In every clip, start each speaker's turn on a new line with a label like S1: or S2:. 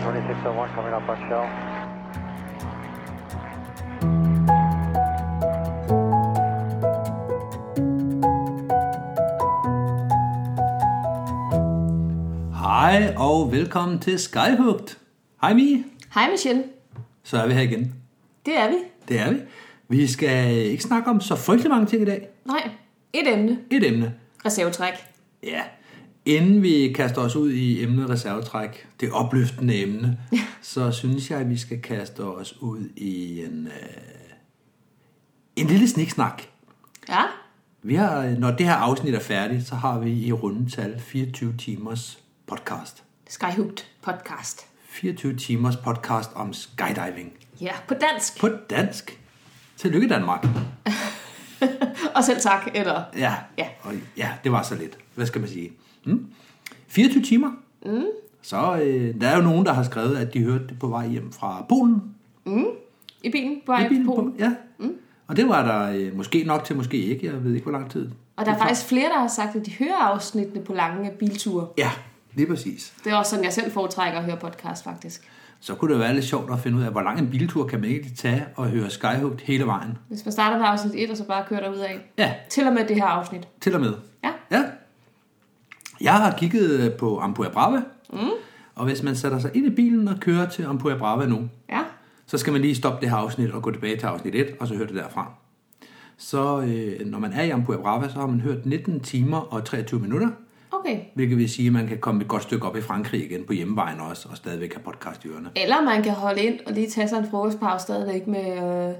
S1: 2601 coming up on shell.
S2: Hej og velkommen til Skyhugt. Hej Mie.
S3: Hej Michelle.
S2: Så er vi her igen.
S3: Det er vi.
S2: Det er vi. Vi skal ikke snakke om så frygtelig mange ting i dag.
S3: Nej, et emne.
S2: Et emne.
S3: Reservetræk.
S2: Ja. Inden vi kaster os ud i emnet reservetræk, det opløftende emne, så synes jeg, at vi skal kaste os ud i en, øh, en lille sniksnak.
S3: Ja.
S2: Vi har, når det her afsnit er færdigt, så har vi i rundetal 24 timers podcast.
S3: Skyhooked podcast.
S2: 24 timers podcast om skydiving.
S3: Ja, på dansk.
S2: På dansk. Tillykke Danmark.
S3: Og selv tak, eller...
S2: Ja.
S3: Ja.
S2: Og ja, det var så lidt. Hvad skal man sige? Mm. 24 timer. Mm. Så øh, der er jo nogen, der har skrevet, at de hørte det på vej hjem fra Polen.
S3: I bilen på vej
S2: I bilen
S3: på Polen.
S2: Ja. Mm. Og det var der øh, måske nok til, måske ikke. Jeg ved ikke, hvor lang tid.
S3: Og der er faktisk flere, der har sagt, at de hører afsnittene på lange bilture.
S2: Ja, lige præcis.
S3: Det er også sådan, jeg selv foretrækker at høre podcast, faktisk.
S2: Så kunne det være lidt sjovt at finde ud af, hvor lang en biltur kan man egentlig tage og høre Skyhooked hele vejen.
S3: Hvis man starter med afsnit 1, og så bare kører derud af.
S2: Ja,
S3: Til og med det her afsnit.
S2: til og med.
S3: Ja.
S2: Ja. Jeg har kigget på Ampua Brava. Mm. Og hvis man sætter sig ind i bilen og kører til Ampua Brava nu,
S3: Ja.
S2: så skal man lige stoppe det her afsnit og gå tilbage til afsnit 1, og så høre det derfra. Så øh, når man er i Ampua Brava, så har man hørt 19 timer og 23 minutter,
S3: Okay.
S2: hvilket vil sige, at man kan komme et godt stykke op i Frankrig igen på hjemmevejen også, og stadigvæk have podcast i ørerne.
S3: Eller man kan holde ind og lige tage sig en frokostpause stadigvæk med øh,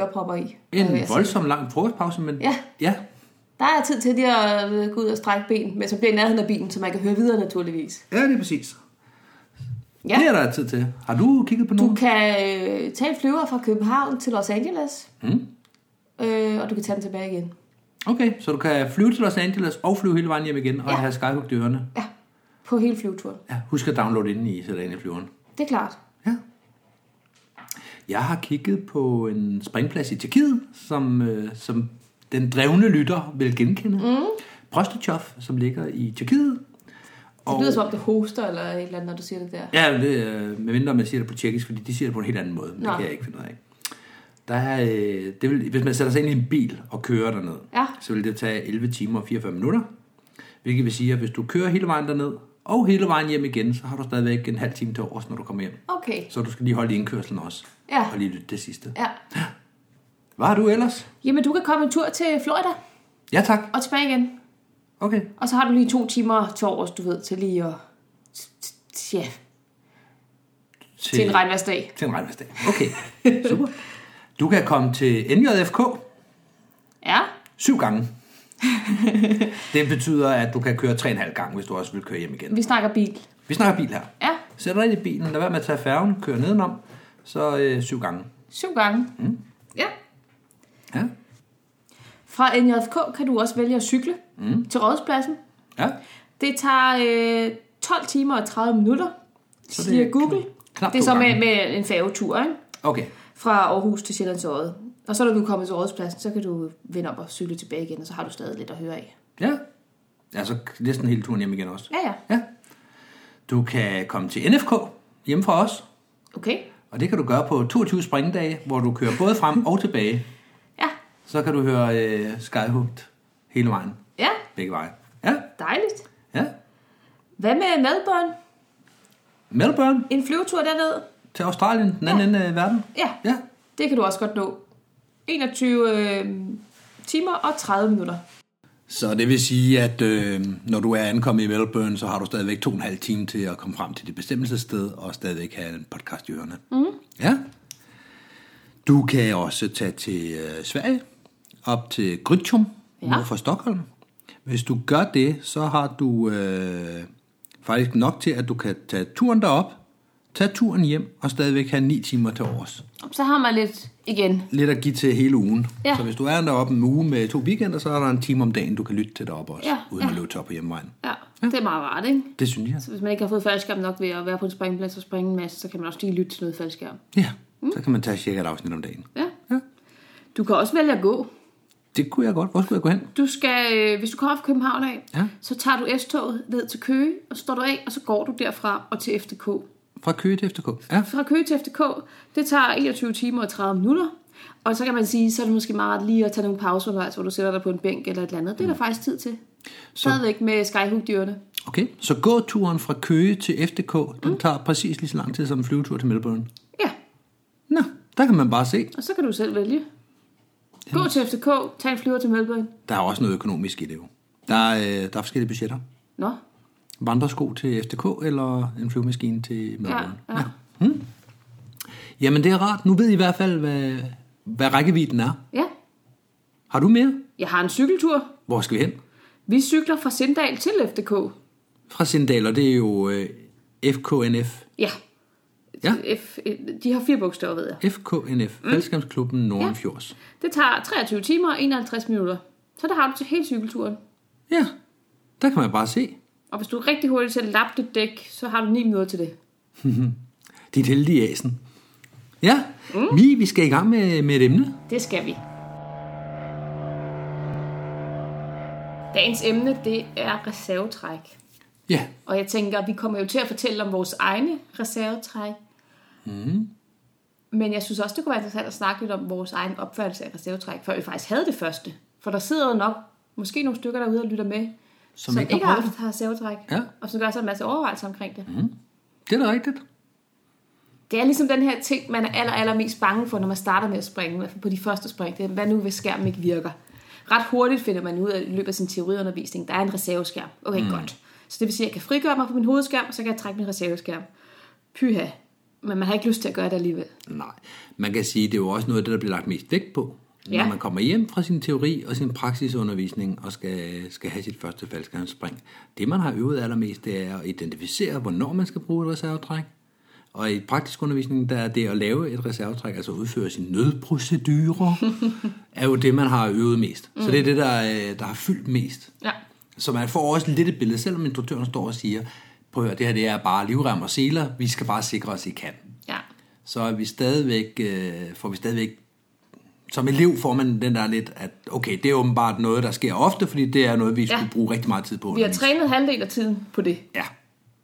S3: ørepropper i.
S2: En
S3: Øh,
S2: voldsom lang frokostpause, men
S3: Ja.
S2: ja,
S3: Der er tid til lige at øh, gå ud og strække ben, men så bliver i nærheden af bilen, så man kan høre videre naturligvis.
S2: ja det er præcis.
S3: Ja.
S2: Det er der tid til. Har du kigget på
S3: Du
S2: nogen?
S3: kan øh, tage en flyver fra København til Los Angeles,
S2: Mm.
S3: øh, og du kan tage den tilbage igen.
S2: Okay, så du kan flyve til Los Angeles og flyve hele vejen hjem igen, og
S3: Ja.
S2: have Skyhook i ørerne.
S3: Ja, på hele flyveturen.
S2: Ja, husk at downloade inden I sætter ind i flyveren.
S3: Det er klart.
S2: Ja. Jeg har kigget på en springplads i Tjekkiet, som, øh, som den drevne lytter vil genkende. Mm. Prostachov, som ligger i Tjekkiet.
S3: Det lyder som om, det hoster eller et eller andet, når du siger det der.
S2: Ja, det, øh, medmindre man siger det på tjekkisk, fordi de siger det på en helt anden måde. Men det
S3: Nå.
S2: kan jeg ikke finde ud af. Der er, øh, det vil, hvis man sætter sig ind i en bil og kører derned,
S3: Ja.
S2: så vil det tage 11 timer og 44 minutter. Hvilket vil sige, at hvis du kører hele vejen derned, og hele vejen hjem igen, så har du stadigvæk en halv time til overs, når du kommer hjem.
S3: Okay,
S2: Så du skal lige holde indkørslen også.
S3: Ja.
S2: Og lige lytte det sidste.
S3: ja.
S2: Hvad har du ellers?
S3: Jamen, du kan komme en tur til Florida
S2: Ja, tak.
S3: og tilbage igen.
S2: Okay.
S3: Og så har du lige to timer til overs, du ved, til lige at... Ja,
S2: Til,
S3: til en regnværsdag.
S2: Til en regnværsdag. Okay, super. Du kan komme til NJFK
S3: Ja,
S2: syv gange. det betyder, at du kan køre tre og en halv gang, hvis du også vil køre hjem igen.
S3: vi snakker bil.
S2: Vi snakker bil her.
S3: Ja,
S2: Sæt dig i bilen, lad være med at tage færgen, køre nedenom, så øh, syv gange.
S3: syv gange. Mm. Ja.
S2: Ja.
S3: Fra NJFK kan du også vælge at cykle mm. til Rådspladsen.
S2: Ja.
S3: Det tager øh, 12 timer og 30 minutter,
S2: Så
S3: så
S2: det er
S3: siger Google.
S2: knap
S3: det er så med, med en færgetur, ikke?
S2: Okay.
S3: Fra Aarhus til Sjællands Odde. Og så når du kommer til Rådspladsen, så kan du vende op og cykle tilbage igen, og så har du stadig lidt at høre af.
S2: Ja. Altså næsten hele turen hjem igen også.
S3: Ja, ja.
S2: Ja. Du kan komme til NFK hjemme fra os,
S3: Okay.
S2: og det kan du gøre på 22 springdage, hvor du kører både frem og tilbage.
S3: Ja.
S2: Så kan du høre øh, Skyhooked hele vejen,
S3: Ja,
S2: begge veje. Ja,
S3: dejligt.
S2: ja.
S3: Hvad med Melbourne?
S2: Melbourne
S3: En flyvetur derned?
S2: til Australien, den anden ende af verden.
S3: Ja,
S2: Ja,
S3: det kan du også godt nå. 21 øh, timer og 30 minutter.
S2: Så det vil sige, at øh, når du er ankommet i Melbourne, så har du stadigvæk to og en halv time til at komme frem til dit bestemmelsessted, og stadigvæk have en podcast i ørerne. Mm. Ja. Du kan også tage til øh, Sverige, op til Grytjum, ja.
S3: Ja.
S2: nord for Stockholm. Hvis du gør det, så har du øh, faktisk nok til, at du kan tage turen derop, tage turen hjem, og stadigvæk have 9 timer til overs.
S3: Så har man lidt igen.
S2: Lidt at give til hele ugen.
S3: Ja.
S2: Så hvis du er deroppe en uge med to weekender, så er der en time om dagen, du kan lytte til deroppe også,
S3: Ja,
S2: uden
S3: ja.
S2: at løbe til op på hjemmevejen.
S3: Ja, det er meget rart, ikke?
S2: Det synes jeg.
S3: Så hvis man ikke har fået faldskærm nok ved at være på en springplads og springe en masse, så kan man også lige lytte til noget faldskærm.
S2: Ja, mm. så kan man tage cirka et afsnit om dagen.
S3: Ja.
S2: Ja.
S3: Du kan også vælge at gå.
S2: Det kunne jeg godt. Hvor skulle jeg gå hen?
S3: Du skal, øh, hvis du kommer fra København af,
S2: Ja.
S3: så tager du S-toget ned til Køge, og så står du af, og så går du derfra og til FDK.
S2: Fra Køge til FDK. Ja.
S3: Fra Køge til FDK, det tager 21 timer og 30 minutter. Og så kan man sige, så er det måske meget lige at tage nogle pauser undervejs, hvor du sætter dig på en bænk eller et eller andet. Det er der faktisk tid til. Stadigvæk med skyhook-dyrene.
S2: Okay, så gåturen fra Køge til FDK, den tager præcis lige så lang tid som en flyvetur til Melbourne.
S3: Ja,
S2: Nå, der kan man bare se.
S3: og så kan du selv vælge. Gå til FDK, tag en flyver til Melbourne.
S2: Der er også noget økonomisk i det jo. Der er, øh, der er forskellige budgetter.
S3: Nå,
S2: Vandresko til FDK eller en flyvemaskine til
S3: ja,
S2: Melbourne.
S3: ja.
S2: Jamen det er rart. Nu ved I i hvert fald, hvad, hvad rækkevidden er.
S3: ja.
S2: Har du mere?
S3: Jeg har en cykeltur.
S2: Hvor skal vi hen?
S3: Vi cykler fra Sindal til FDK.
S2: Fra Sindal, og det er jo øh, FKNF.
S3: Ja.
S2: Ja.
S3: F, de har fire bogstaver, ved jeg.
S2: FKNF, mm. Faldskærmsklubben Nordenfjords.
S3: Det tager 23 timer og 51 minutter. Så der har du til hele cykelturen.
S2: Ja, der kan man bare se.
S3: Og hvis du er rigtig hurtig til at lappe dit dæk, så har du 9 minutter til det.
S2: Dit heldige asen. Ja, mm. Vi, vi skal i gang med, med et emne.
S3: Det skal vi. Dagens emne, det er reservetræk.
S2: Ja,
S3: Og jeg tænker, vi kommer jo til at fortælle om vores egne reservetræk. Mm. Men jeg synes også, det kunne være interessant at snakke lidt om vores egen opfattelse af reservetræk, før vi faktisk havde det første. For der sidder jo nok måske nogle stykker derude og lytter med,
S2: Som
S3: som,
S2: ikke
S3: ikke,
S2: har
S3: haft reservetræk,
S2: Ja.
S3: og som gør sig en masse overvejelser omkring det. Mm.
S2: det er da rigtigt.
S3: Det er ligesom den her ting, man er aller, mest bange for, når man starter med at springe, i hvert fald på de første spring. Det er, hvad nu, hvis skærmen ikke virker? Ret hurtigt finder man ud af i løbet af sin teoriundervisning, der er en reserveskærm. Okay, mm. godt. Så det vil sige, at jeg kan frigøre mig fra min hovedskærm, og så kan jeg trække min reserveskærm. Pyha. Men man har ikke lyst til at gøre det alligevel.
S2: Nej, man kan sige, det er jo også noget af det, der bliver lagt mest vægt på. Når
S3: Ja.
S2: man kommer hjem fra sin teori og sin praksisundervisning og skal, skal have sit første faldskærmsspring. Det, man har øvet allermest, det er at identificere, hvornår man skal bruge et reservetræk. Og i praktisk undervisning, der er det at lave et reservetræk, altså udføre sine nødprocedurer, er jo det, man har øvet mest. Mm. Så det er det, der, øh, der har fyldt mest.
S3: Ja.
S2: Så man får også lidt et billede, selvom instruktøren står og siger, prøv at høre, det her det er bare livrem og seler, vi skal bare sikre os, I kan
S3: Ja.
S2: så er vi stadigvæk, øh, får vi stadigvæk, som elev får man den der lidt, at okay, det er åbenbart noget, der sker ofte, fordi det er noget, vi
S3: Ja.
S2: skulle bruge rigtig meget tid på.
S3: Vi har trænet halvdelen af tiden på det.
S2: Ja,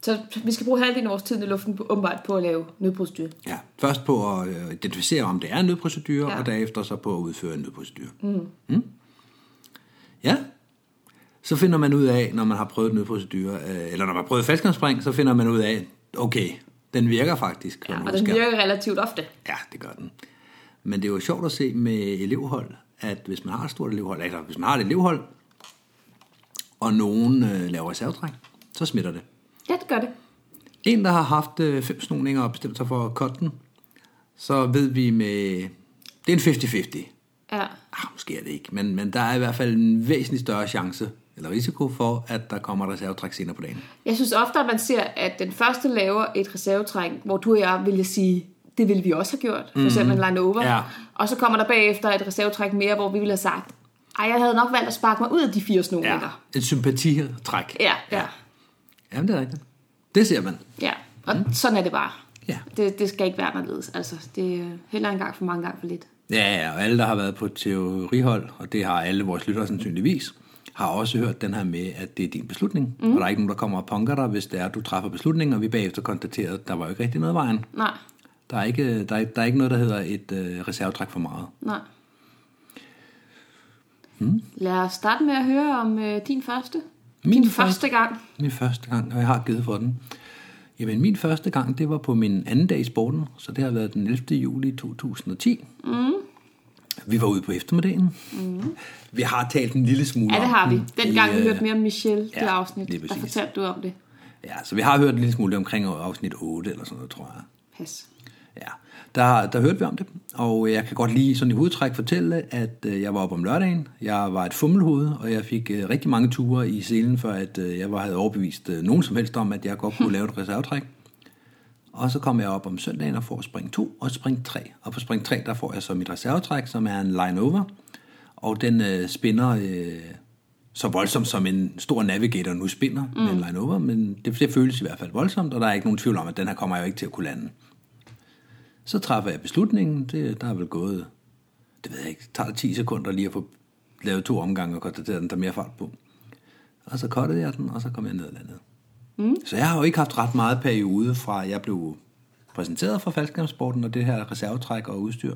S3: Så vi skal bruge halvdelen af vores tid i luften på, åbenbart på at lave nødprocedur.
S2: ja. Først på at øh, identificere, om det er en nødprocedure,
S3: Ja.
S2: og derefter så på at udføre en nødprocedure. Mm. Mm. Ja, så finder man ud af, når man har prøvet en nødprocedure, øh, eller når man har prøvet faldskærmsspring, så finder man ud af, okay, den virker faktisk.
S3: Ja, og den virker relativt ofte.
S2: Ja, det gør den. Men det er jo sjovt at se med elevhold, at hvis man har et stort elevhold, altså hvis man har et elevhold, og nogen øh, laver reservetræk, så smitter det.
S3: Ja, det gør det.
S2: En, der har haft øh, fem snoninger og bestemt sig for den, så ved vi med... Det er en 50-50.
S3: Ja.
S2: Ah, måske er det ikke, men, men der er i hvert fald en væsentlig større chance eller risiko for, at der kommer et reservetræk senere på dagen.
S3: Jeg synes ofte, at man ser, at den første laver et reservetræk, hvor du og jeg vil jeg sige, det ville vi også have gjort, for eksempel en line over.
S2: Ja.
S3: Og så kommer der bagefter et reservetræk mere, hvor vi ville have sagt, ej, jeg havde nok valgt at sparke mig ud af de fire snoninger.
S2: Et sympatitræk.
S3: Ja, ja,
S2: Jamen, det er rigtigt. Det ser man.
S3: ja. Og mm. sådan er det bare.
S2: Ja.
S3: Det, det skal ikke være anderledes. Altså, det er heller en gang for mange gange for lidt.
S2: Ja, ja, og alle, der har været på teorihold, og det har alle vores lyttere sandsynligvis, har også hørt den her med, at det er din beslutning. Mm. Og der er ikke nogen, der kommer og punker dig, hvis det er, at du træffer beslutningen, og vi bagefter konstaterer, at der var jo ikke rigtig noget i vejen.
S3: Nej,
S2: Der er ikke, der er, der er ikke noget, der hedder et øh, reservetræk for meget.
S3: nej. Hmm. Lad os starte med at høre om øh, din første.
S2: Min
S3: din
S2: første-
S3: første gang.
S2: Min første gang, og jeg har givet for den. Jamen, min første gang, det var på min anden dag i sporten, så det har været den 11. juli 2010. Mm. Vi var ude på eftermiddagen. Mm. Vi har talt en lille smule
S3: Ja, det har vi.
S2: den
S3: gang vi hørte mere om Michelle, det
S2: ja,
S3: afsnit,
S2: lige
S3: der fortalte du om det.
S2: Ja, så vi har hørt en lille smule omkring afsnit 8 eller sådan noget, tror jeg.
S3: Pas.
S2: Ja, der, der hørte vi om det, og jeg kan godt lige sådan i hovedtræk fortælle, at øh, jeg var oppe om lørdagen, jeg var et fummelhoved, og jeg fik øh, rigtig mange ture i selen, for at øh, jeg var, havde overbevist nogen som helst om, at jeg godt kunne lave et reservetræk. Og så kom jeg op om søndagen og får spring 2 og spring 3. Og på spring 3, der får jeg så mit reservetræk, som er en line over, og den øh, spinner øh, så voldsomt som en stor navigator nu spinner mm. med en line over, men det, det føles i hvert fald voldsomt, og der er ikke nogen tvivl om, at den her kommer jeg jo ikke til at kunne lande. Så træffer jeg beslutningen. Det, der er vel gået, det ved jeg ikke, tager 10 sekunder lige at få lavet to omgange og konstateret, at den der er mere fart på. Og så kottede jeg den, og så kom jeg ned og landede. Mm. Så jeg har jo ikke haft ret meget periode fra, jeg blev præsenteret for faldskærmsporten og det her reservetræk og udstyr,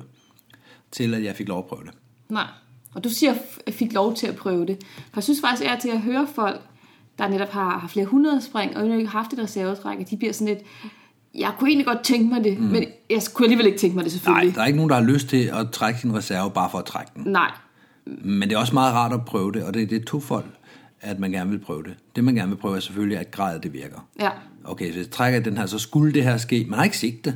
S2: til at jeg fik lov at prøve det.
S3: Nej. Og du siger, jeg fik lov til at prøve det. For jeg synes faktisk, at jeg er til at høre folk, der netop har, har flere hundrede spring, og ikke har haft et reservetræk, at de bliver sådan lidt, jeg kunne egentlig godt tænke mig det, mm. men jeg kunne alligevel ikke tænke mig det
S2: Nej,
S3: selvfølgelig.
S2: der er ikke nogen, der har lyst til at trække sin reserve bare for at trække den.
S3: Nej.
S2: Men det er også meget rart at prøve det, og det, det er to folk, at man gerne vil prøve det. Det, man gerne vil prøve, er selvfølgelig, at gradet det virker.
S3: Ja.
S2: Okay, hvis jeg trækker den her, så skulle det her ske. Man har ikke set det.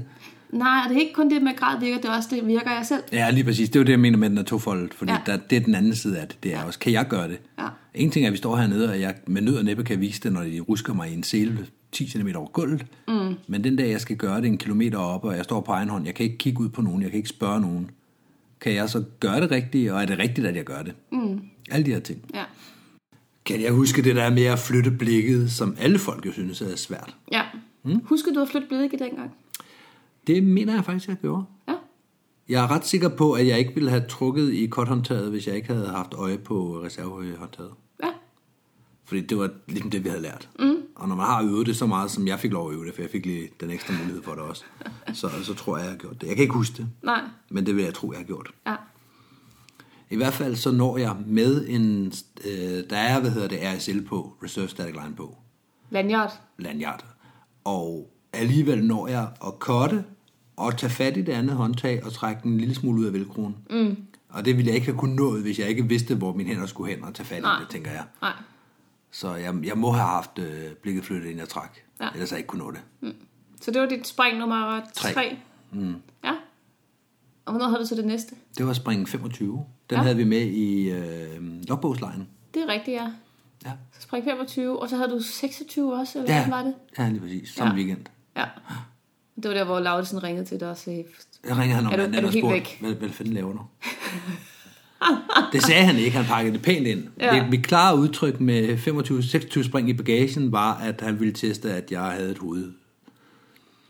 S3: Nej, og det er ikke kun det med grad virker, det er også det virker jeg selv.
S2: Ja, lige præcis. Det er jo det, jeg mener med, den er tofoldet. Fordi
S3: Ja.
S2: der, det er den anden side af det. Det er også, kan jeg gøre det?
S3: Ja.
S2: En ting er, at vi står hernede, og jeg med nød og næppe kan vise det, når de rusker mig i en sele 10 cm over gulvet. Mm. Men den dag, jeg skal gøre det en kilometer op, og jeg står på egen hånd, jeg kan ikke kigge ud på nogen, jeg kan ikke spørge nogen. Kan jeg så gøre det rigtigt, og er det rigtigt, at jeg gør det? Mm. Alle de her ting.
S3: Ja.
S2: Kan jeg huske det der med at flytte blikket, som alle folk jo synes er svært?
S3: Ja. Mm. Husker du at flytte blikket dengang?
S2: Det mener jeg faktisk, jeg gjorde.
S3: Ja.
S2: Jeg er ret sikker på, at jeg ikke ville have trukket i korthåndtaget, hvis jeg ikke havde haft øje på reservehåndtaget.
S3: Ja.
S2: Fordi det var ligesom det, vi havde lært. Mm. Og når man har øvet det så meget, som jeg fik lov at øve det, for jeg fik lige den ekstra mulighed for det også, så, så tror jeg, jeg har gjort det. Jeg kan ikke huske det,
S3: Nej.
S2: men det vil jeg tro, jeg har gjort.
S3: Ja.
S2: I hvert fald så når jeg med en, øh, der er, hvad hedder det, RSL på, Reserve Static Line på,
S3: Lanyard.
S2: lanyard. Og alligevel når jeg at kotte og tage fat i det andet håndtag og trække den en lille smule ud af velkronen. Mm. Og det ville jeg ikke have kunnet nået, hvis jeg ikke vidste, hvor mine hænder skulle hen og tage fat
S3: Nej.
S2: i det, tænker jeg.
S3: Nej.
S2: Så jeg, jeg må have haft øh, blikket flyttet ind jeg træk.
S3: Ja.
S2: Ellers havde jeg ikke kunne nå det.
S3: Så det var dit spring nummer
S2: Tre.
S3: 3. Mm. Ja. Og hvornår havde du så det næste?
S2: Det var spring 25. Den
S3: Ja.
S2: havde vi med i øh, logbogslejen.
S3: Det er rigtigt, ja.
S2: Ja.
S3: Så spring 25, og så havde du 26 også, eller
S2: Ja,
S3: hvad var det?
S2: ja, lige præcis. Samme
S3: Ja.
S2: weekend.
S3: Ja. Det var der, hvor Laudsen ringede til dig og sagde,
S2: Jeg ringede han om
S3: Er du- er du
S2: og
S3: helt
S2: spurgte,
S3: væk?
S2: hvad, hvad fanden laver du? det sagde han ikke, han pakkede det pænt ind.
S3: Ja.
S2: Ja. Det, mit klare udtryk med 25-26 spring i bagagen var, at han ville teste, at jeg havde et hoved,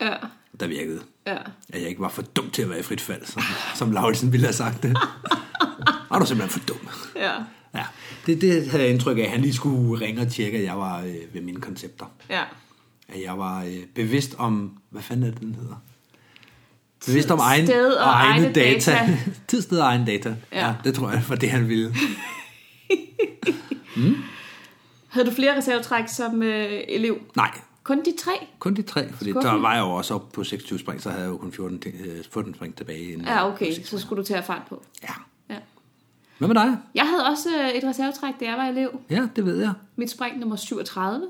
S3: ja,
S2: der virkede.
S3: ja.
S2: At jeg ikke var for dum til at være i frit fald, som, som Lauritsen ville have sagt det. Var du simpelthen for dum?
S3: Ja,
S2: Ja, det, det havde jeg indtryk af, at han lige skulle ringe og tjekke, at jeg var øh, ved mine koncepter.
S3: ja.
S2: At jeg var øh, bevidst om, hvad fanden er det, den hedder? Bevidst om egen,
S3: Sted og egne data.
S2: Tid, sted og egen data.
S3: Ja.
S2: Ja. det tror jeg var det, han ville.
S3: Havde du flere reservetræk som øh, elev?
S2: Nej,
S3: Kun de tre?
S2: kun de tre, fordi
S3: Skuffende.
S2: der var jeg jo også op på 26 spring, så havde jeg jo kun 14, ting- øh, 14 spring tilbage. Inden
S3: Ja, okay, så skulle du til at fart på.
S2: Ja.
S3: Ja.
S2: Hvad med dig?
S3: Jeg havde også øh, et reservetræk, da jeg var elev.
S2: Ja, det ved jeg.
S3: Mit spring nummer 37.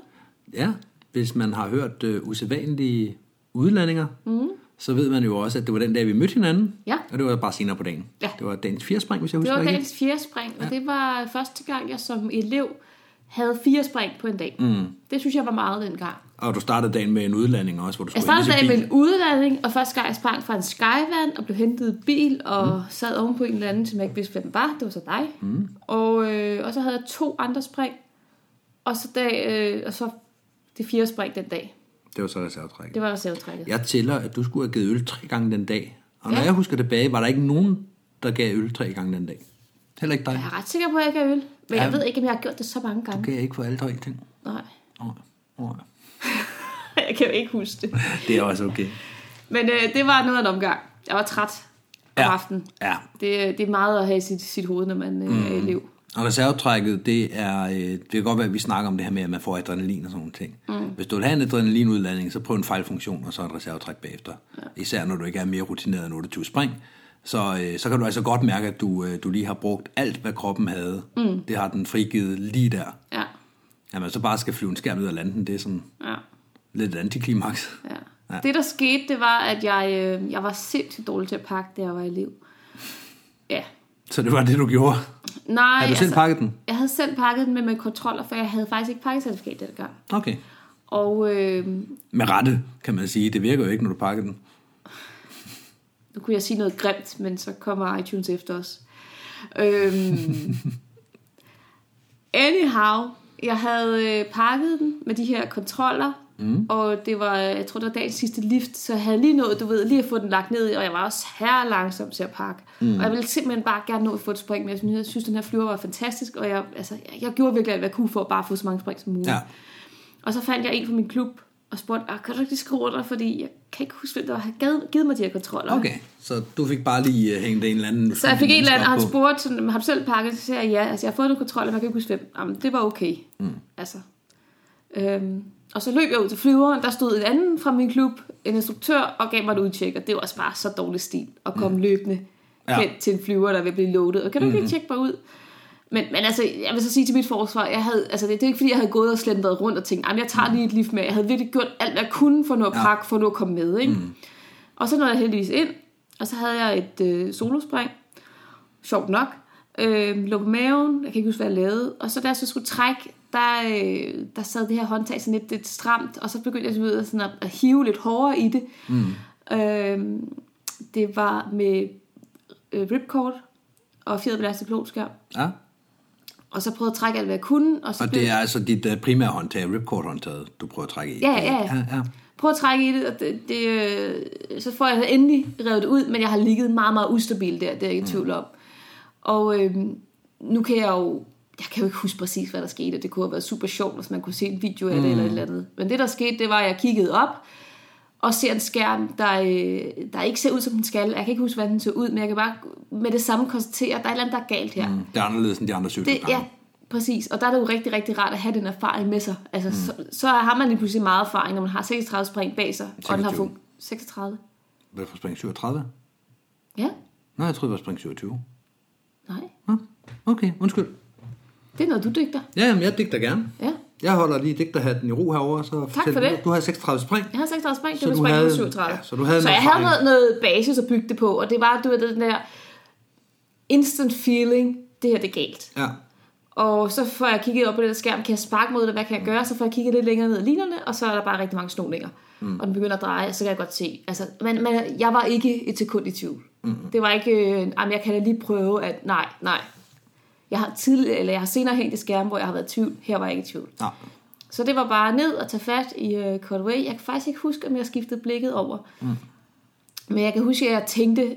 S2: Ja, hvis man har hørt øh, usædvanlige udlandinger, mm. så ved man jo også, at det var den dag, vi mødte hinanden.
S3: Ja.
S2: Og det var bare senere på dagen.
S3: Ja.
S2: Det var dagens fire spring, hvis jeg
S3: Det
S2: husker
S3: var
S2: rigtigt.
S3: dagens fjerde spring, og det var første gang, jeg som elev havde fire spring på en dag. Mm. Det synes jeg var meget dengang.
S2: Og du startede dagen med en udlanding også, hvor du
S3: Jeg
S2: skulle
S3: startede
S2: ind i
S3: dagen med en udladning, og første gang jeg sprang fra en skyvan og blev hentet i bil og mm. sad oven på en eller anden, som jeg ikke vidste, hvem var. Det var så dig. Mm. Og, øh, og så havde jeg to andre spring, og så, dag, øh, og så det fjerde spring den dag.
S2: Det var så reservetrækket.
S3: Det var reservetrækket.
S2: Jeg tæller, at du skulle have givet øl tre gange den dag. Og når
S3: Ja.
S2: jeg husker tilbage, var der ikke nogen, der gav øl tre gange den dag. Heller ikke dig.
S3: Jeg er ret sikker på, at jeg har øl. Men
S2: Ja.
S3: jeg ved ikke, om jeg har gjort det så mange
S2: Du
S3: gange.
S2: gav ikke for alle tre ting.
S3: Nej,
S2: Nej. Nej.
S3: jeg kan jo ikke huske det.
S2: Det er også okay.
S3: Men øh, det var noget af en omgang. Jeg var træt om
S2: Ja.
S3: aftenen.
S2: Ja.
S3: Det, det er meget at have i sit, sit hoved, når man øh, er elev.
S2: Og reservetrækket, det er, øh, det kan godt være, at vi snakker om det her med, at man får adrenalin og sådan nogle ting. Mm. Hvis du vil have en adrenalinudladning, så prøv en fejlfunktion, og så et reservetræk bagefter. Ja. Især når du ikke er mere rutineret end 28 spring. Så, øh, så kan du altså godt mærke, at du, øh, du lige har brugt alt, hvad kroppen havde. Mm. Det har den frigivet lige der.
S3: Ja,
S2: At man så bare skal flyve en skærm ud af landen, det er sådan
S3: ja.
S2: lidt et antiklimaks.
S3: Ja.
S2: Ja.
S3: Det, der skete, det var, at jeg, øh, jeg var sindssygt dårlig til at pakke, da jeg var elev. Ja.
S2: Så det var det, du gjorde.
S3: Nej,
S2: Har du selv pakket den?
S3: Jeg havde selv pakket den med, med kontroller, for jeg havde faktisk ikke pakkecertifikat dengang.
S2: Okay.
S3: Og øh,
S2: Med rette, kan man sige. Det virker jo ikke, når du pakker den.
S3: nu kunne jeg sige noget grimt, men så kommer iTunes efter os. Øhm, anyhow, jeg havde øh, pakket den med de her kontroller, mm. og det var, jeg tror det var dagens sidste lift, så jeg havde lige nået, du ved, lige at få den lagt ned, og jeg var også her langsom til at pakke. Mm. Og jeg ville simpelthen bare gerne nå at få et spring, men jeg synes, jeg synes den her flyver var fantastisk, og jeg, altså, jeg, jeg gjorde virkelig alt, hvad jeg kunne for at bare få så mange spring som muligt.
S2: Ja.
S3: Og så fandt jeg en fra min klub, og spurgte, "Ah, kan du ikke lige skrive under, fordi jeg kan ikke huske, hvem der har givet, mig de her kontroller.
S2: Okay, så du fik bare lige øh, hængt en eller anden...
S3: Så jeg fik en eller anden, og han spurgte, sådan, har du selv pakket? Så siger jeg, ja, altså jeg har fået nogle kontroller, men jeg kan ikke huske hvem. Jamen, det var okay. Mm. Altså. Øhm, og så løb jeg ud til flyveren, der stod en anden fra min klub, en instruktør, og gav mig et udtjek, og det var også bare så dårlig stil at komme mm. løbende
S2: Ja.
S3: hen til en flyver, der vil blive loadet. Og kan du ikke lige tjekke mig ud? Men, men altså, jeg vil så sige til mit forsvar, jeg havde, altså det, det er ikke fordi, jeg havde gået og slendret rundt og tænkt, "Jamen, jeg tager lige et lift med. Jeg havde virkelig gjort alt, hvad jeg kunne for noget
S2: Ja.
S3: pakke, for nu at komme med. Ikke? Mm. Og så nåede jeg heldigvis ind, og så havde jeg et øh, solospring, sjovt nok, øh, lå på maven, jeg kan ikke huske, hvad jeg lavede, og så da jeg så skulle trække, der, øh, der sad det her håndtag sådan lidt, lidt stramt, og så begyndte jeg sådan, ved, sådan at, at hive lidt hårdere i det. Mm. Øh, det var med øh, ripcord og fjerdebelastet pilotskærm,
S2: Ja,
S3: og så prøvede at trække alt, hvad jeg kunne, og så
S2: og
S3: blev-
S2: det er altså dit uh, primære håndtag, ripcord-håndtaget, du prøver at trække i.
S3: Ja, ja, ja.
S2: ja,
S3: prøv at trække i det, og det, det øh, så får jeg endelig revet det ud, men jeg har ligget meget, meget ustabil der, det er jeg ikke i tvivl om. Og øh, nu kan jeg jo, jeg kan jo ikke huske præcis, hvad der skete, det kunne have været super sjovt, hvis man kunne se en video af det eller et eller andet. Men det, der skete, det var, at jeg kiggede op, og ser en skærm, der, øh, der ikke ser ud, som den skal. Jeg kan ikke huske, hvordan den ser ud, men jeg kan bare med det samme konstatere, at der er et eller andet, der er galt her. Mm.
S2: Det er anderledes end de andre cykelspring.
S3: ja, præcis. Og der er det jo rigtig, rigtig rart at have den erfaring med sig. Altså, mm. så, så har man lige pludselig meget erfaring, når man har 36 spring bag sig. Og den har
S2: 26.
S3: fun- 36?
S2: Hvad for spring 37?
S3: Ja,
S2: Nej, jeg troede, det var spring 27.
S3: nej.
S2: Nå, okay, undskyld.
S3: Det er noget, du digter.
S2: Ja, jamen, jeg digter gerne.
S3: Ja.
S2: Jeg holder lige digterhatten i ro herovre, så
S3: Tak for
S2: du-
S3: det.
S2: Du har 36 spring.
S3: Jeg har 36 spring,
S2: Så
S3: det var
S2: du
S3: spring
S2: havde-
S3: nummer 37.
S2: ja, så du havde
S3: så jeg havde noget, noget basis at bygge det på, og det var, du ved, den der instant feeling, det her det er galt.
S2: Ja.
S3: Og så får jeg kigget op på den der skærm, kan jeg sparke mod det, hvad kan jeg gøre? Så får jeg kigget lidt længere ned i linerne, og så er der bare rigtig mange snoninger. Mm. Og den begynder at dreje, og så kan jeg godt se. Altså, men, men jeg var ikke et sekund i tvivl. Mm. Det var ikke, øh, jamen, jeg kan da lige prøve, at nej, nej. Jeg har, tidligere, eller jeg har senere hængt i skærmen, hvor jeg har været i tvivl. Her var jeg ikke i tvivl.
S2: Nå.
S3: Så det var bare ned og tage fat i uh, Cutaway. Jeg kan faktisk ikke huske, om jeg skiftede blikket over. Mm. Men jeg kan huske, at jeg tænkte,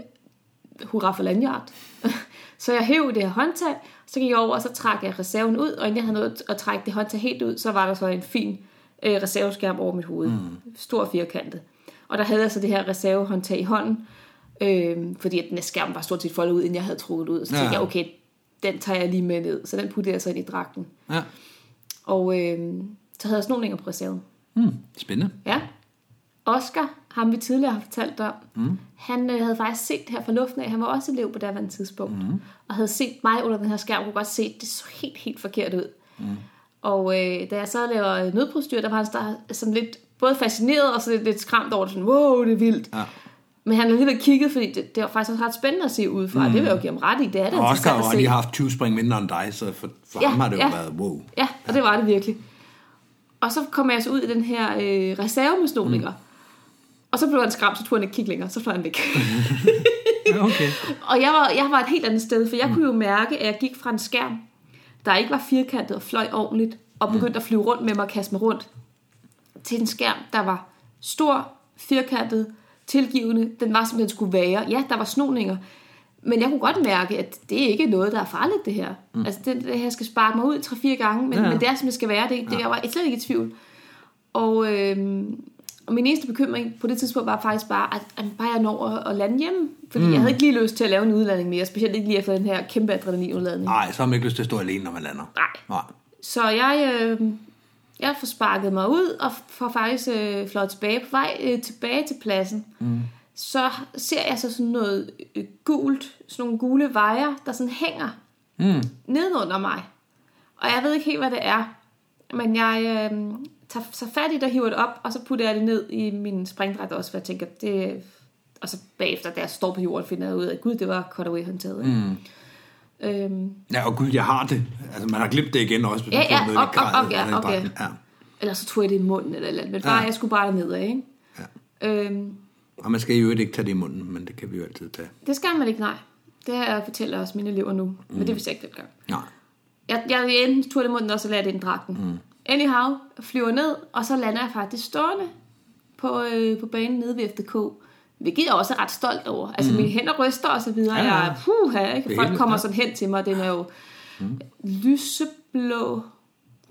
S3: hurra for landjart. så jeg hæv det her håndtag, så gik jeg over, og så trak jeg reserven ud, og inden jeg havde nået at trække det håndtag helt ud, så var der så en fin øh, reserveskærm over mit hoved. Mm. Stor firkantet. Og der havde jeg så det her reservehåndtag i hånden, øh, fordi at den skærm var stort set foldet ud, inden jeg havde trukket ud. Så tænkte
S2: Ja.
S3: jeg, okay, den tager jeg lige med ned. Så den puttede jeg så ind i dragten.
S2: Ja.
S3: Og øh, så havde jeg snoninger på reserven.
S2: Hmm, spændende.
S3: Ja. Oscar, ham vi tidligere har fortalt om, mm. han øh, havde faktisk set det her fra luften af. Han var også elev på daværende tidspunkt. Mm. Og havde set mig under den her skærm, kunne godt se, at det så helt, helt forkert ud. Mm. Og øh, da jeg så laver nødprostyr, der var han der sådan lidt både fascineret og så lidt, lidt skræmt over det. Sådan, wow, det er vildt.
S2: Ja.
S3: Men han har alligevel kigget, fordi det, det var faktisk også ret spændende at se udefra. Mm. Det vil jeg jo give ham ret i. Det er
S2: Og Oscar har jo lige haft 20 spring mindre end dig, så for, for
S3: Ja,
S2: ham har det jo
S3: ja.
S2: været wow.
S3: Ja, og det var det virkelig. Og så kom jeg så ud i den her øh, reserve med snoninger. Mm. Og så blev han skræmt, så tog han ikke kigge længere, så fløj han væk.
S2: Ja, okay.
S3: og jeg var, jeg var et helt andet sted, for jeg mm. kunne jo mærke, at jeg gik fra en skærm, der ikke var firkantet og fløj ordentligt, og begyndte at flyve rundt med mig og kaste mig rundt, til en skærm, der var stor, firkantet, tilgivende. Den var, som den skulle være. Ja, der var snoninger, men jeg kunne godt mærke, at det er ikke noget, der er farligt, det her. Mm. Altså, det, det her skal sparke mig ud 3-4 gange, men,
S2: Ja,
S3: ja.
S2: ja.
S3: men det er, som det skal være. Det, det, jeg var slet ikke i tvivl. Og, øhm, og min eneste bekymring på det tidspunkt var faktisk bare, at, at bare jeg når at, at lande hjemme. Fordi mm. jeg havde ikke lige lyst til at lave en udladning mere, specielt ikke lige efter den her kæmpe adrenalinudladning.
S2: Nej, så har man ikke lyst til at stå alene, når man lander.
S3: Nej.
S2: Nej.
S3: Så jeg, øh, jeg får sparket mig ud og får faktisk øh, fløjet tilbage på vej øh, tilbage til pladsen. Mm. Så ser jeg så sådan noget øh, gult, sådan nogle gule vejer, der sådan hænger
S2: Mm.
S3: nedenunder mig. Og jeg ved ikke helt, hvad det er. Men jeg øh, tager, tager fat i det og hiver det op, og så putter jeg det ned i min springdragt også, for jeg tænker, det... Og så bagefter, da jeg står på jorden, finder jeg ud af, gud, det var cutaway håndtaget. Mm. Øhm,
S2: Ja, og gud, jeg har det. Altså, man har glemt det igen også. hvis
S3: Ja, ja, op, op, op, ja, op, ja. eller så tog jeg det i munden, eller, eller men bare,
S2: Ja.
S3: jeg skulle bare ned af, ikke?
S2: Ja.
S3: Øhm,
S2: Og man skal jo ikke tage det i munden, men det kan vi jo altid tage.
S3: det skal man ikke, nej. Det har jeg fortæller også mine elever nu, mm. men det vidste jeg ikke dengang.
S2: Nej.
S3: Jeg, jeg enten tog det i munden, og så lagde jeg det i den dragten. Mm. Anyhow, flyver ned, og så lander jeg faktisk stående på, øh, på banen nede ved FDK. Hvilket jeg også er ret stolt over. Altså, mm. mine hænder ryster og så videre.
S2: Ja,
S3: Ja,
S2: ja.
S3: Jeg puha, ikke? Folk kommer
S2: ja.
S3: sådan hen til mig, den er jo mm. lyseblå,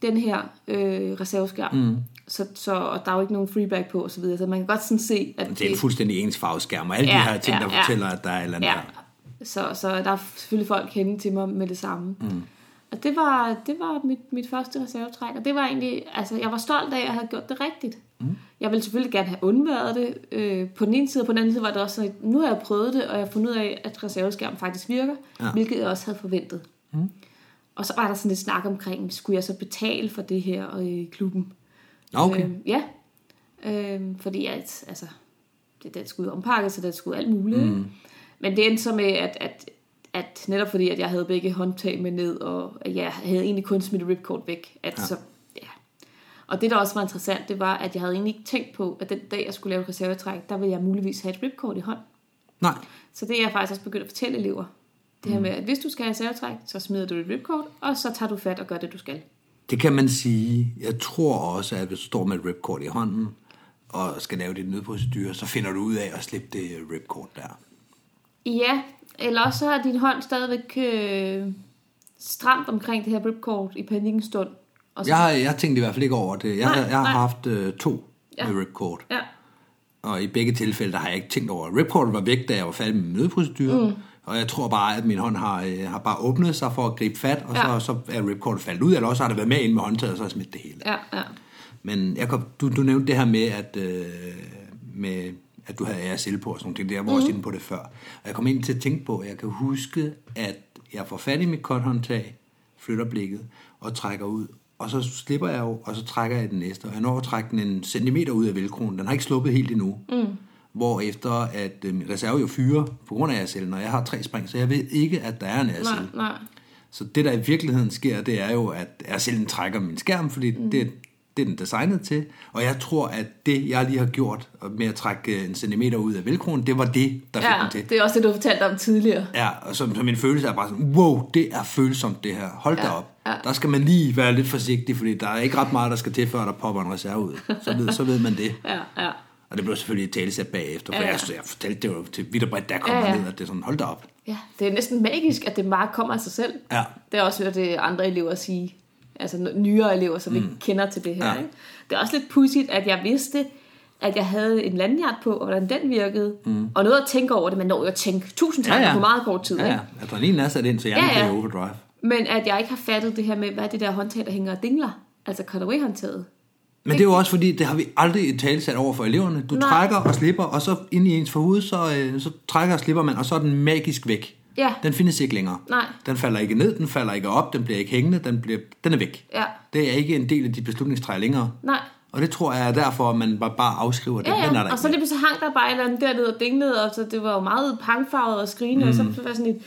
S3: den her øh, reserveskærm. Mm. så, så, og der er jo ikke nogen freeback på, og så videre, så man kan godt sådan se, at
S2: Det er en fuldstændig ens farveskærm, og alle
S3: Ja,
S2: de her ting,
S3: ja,
S2: der
S3: ja.
S2: fortæller, at der er et eller andet
S3: Ja,
S2: der.
S3: så, så der er selvfølgelig folk henne til mig med det samme. Mm. Og det var, det var mit, mit første reservetræk, og det var egentlig, altså jeg var stolt af, at jeg havde gjort det rigtigt. Mm. Jeg ville selvfølgelig gerne have undværet det øh, på den ene side, og på den anden side var det også sådan, at nu har jeg prøvet det, og jeg har fundet ud af, at reserveskærm faktisk virker,
S2: Ja.
S3: hvilket jeg også havde forventet. Mm. Og så var der sådan lidt snak omkring, skulle jeg så betale for det her øh, i klubben?
S2: Nå, Okay.
S3: Øh, ja, øh, fordi at, altså, det, det skulle ompakkes, så det skulle alt muligt. Mm. Men det endte så med, at, at, at netop fordi, at jeg havde begge håndtag med ned, og at jeg havde egentlig kun smidt ripcord væk, at ja. så. Og det, der også var interessant, det var, at jeg havde egentlig ikke tænkt på, at den dag, jeg skulle lave et reservetræk, der ville jeg muligvis have et ripcord i hånd.
S2: Nej.
S3: Så det er jeg faktisk også begyndt at fortælle elever. Det her med, at hvis du skal have reservetræk, så smider du et ripcord, og så tager du fat og gør det, du skal.
S2: Det kan man sige. Jeg tror også, at hvis du står med et ripcord i hånden, og skal lave dit nødprocedure, så finder du ud af at slippe det ripcord der.
S3: Ja, eller også så har din hånd stadigvæk øh, stramt omkring det her ripcord i panikkens stund. Og så,
S2: Jeg har, jeg tænkte i hvert fald ikke over det. Jeg,
S3: Nej,
S2: jeg har
S3: nej.
S2: haft øh, to
S3: Ja.
S2: med ripcord.
S3: ja,
S2: Og i begge tilfælde, der har jeg ikke tænkt over. Ripcordet var væk, da jeg var færdig med nødproceduren. Mm. Og jeg tror bare, at min hånd har, øh, har bare åbnet sig for at gribe fat, og
S3: Ja.
S2: så, så er ripcordet faldet ud, eller også har det været med ind med håndtaget, og så har jeg smidt det hele.
S3: ja, ja.
S2: Men jeg kom, du, du nævnte det her med, at, øh, med, at du havde ASL på og sådan. Det, Jeg var mm. også inde på det før. Og jeg kom ind til at tænke på, at jeg kan huske, at jeg får fat i mit korthåndtag, flytter blikket og trækker ud. Og så slipper jeg jo, og så trækker jeg den næste. Og jeg når at trække den en centimeter ud af velcroen. Den har ikke sluppet helt endnu. Mm. Hvor efter at øh, min reserve jo fyrer på grund af ASL, når jeg har tre spring, så jeg ved ikke, at der er en ASL.
S3: Nej, nej.
S2: Så det, der i virkeligheden sker, det er jo, at RCL'en trækker min skærm, fordi mm. det, det er den designet til. Og jeg tror, at det, jeg lige har gjort med at trække en centimeter ud af velcroen, det var det, der fik
S3: Ja,
S2: den til.
S3: det er også det, du fortalte om tidligere.
S2: Ja, og så, så min følelse er bare sådan, wow, det er følsomt det her. Hold da
S3: Ja,
S2: op.
S3: ja.
S2: Der skal man lige være lidt forsigtig, fordi der er ikke ret meget, der skal til, før der popper en reserve ud. Så ved, så ved man det.
S3: Ja, ja.
S2: Og det blev selvfølgelig et talesæt bagefter, for
S3: Ja,
S2: ja, jeg, jeg fortalte det jo til vidt og bredt, der kom
S3: Ja,
S2: ja, ned, at det er sådan, hold da op.
S3: Ja, det er næsten magisk, at det bare kommer af sig selv.
S2: Ja.
S3: Det jeg også hørt andre elever sige. Altså nyere elever, som mm. ikke kender til det her.
S2: Ja.
S3: Ikke? Det er også lidt pudsigt, at jeg vidste, at jeg havde en lanyard på, og hvordan den virkede. Mm. Og noget at tænke over det, man når jo at tænke tusind tanker ja, ja. på meget kort tid.
S2: Ja,
S3: Ikke?
S2: ja. Adrenalin er sat ind, så hjernen
S3: Ja,
S2: ja, overdrive.
S3: Men at jeg ikke har fattet det her med, hvad er det der håndtag, der hænger og dingler? Altså cutaway-håndtaget.
S2: Men det er jo også fordi, det har vi aldrig et talesat over for eleverne. Du
S3: Nej.
S2: Trækker og slipper, og så ind i ens forhoved, så, øh, så trækker og slipper man, og så er den magisk væk.
S3: Ja.
S2: Den findes ikke længere.
S3: Nej.
S2: Den falder ikke ned, den falder ikke op, den bliver ikke hængende, den, bliver, den er væk.
S3: Ja.
S2: Det er ikke en del af de beslutningstræer længere.
S3: Nej.
S2: Og det tror jeg er derfor, at man bare, bare afskriver det.
S3: Ja,
S2: er der
S3: ja. og så lige pludselig hang der bare et eller andet dernede og dinglede, og så det var jo meget pangfarvet og skrigende, mm. og så var jeg sådan lidt,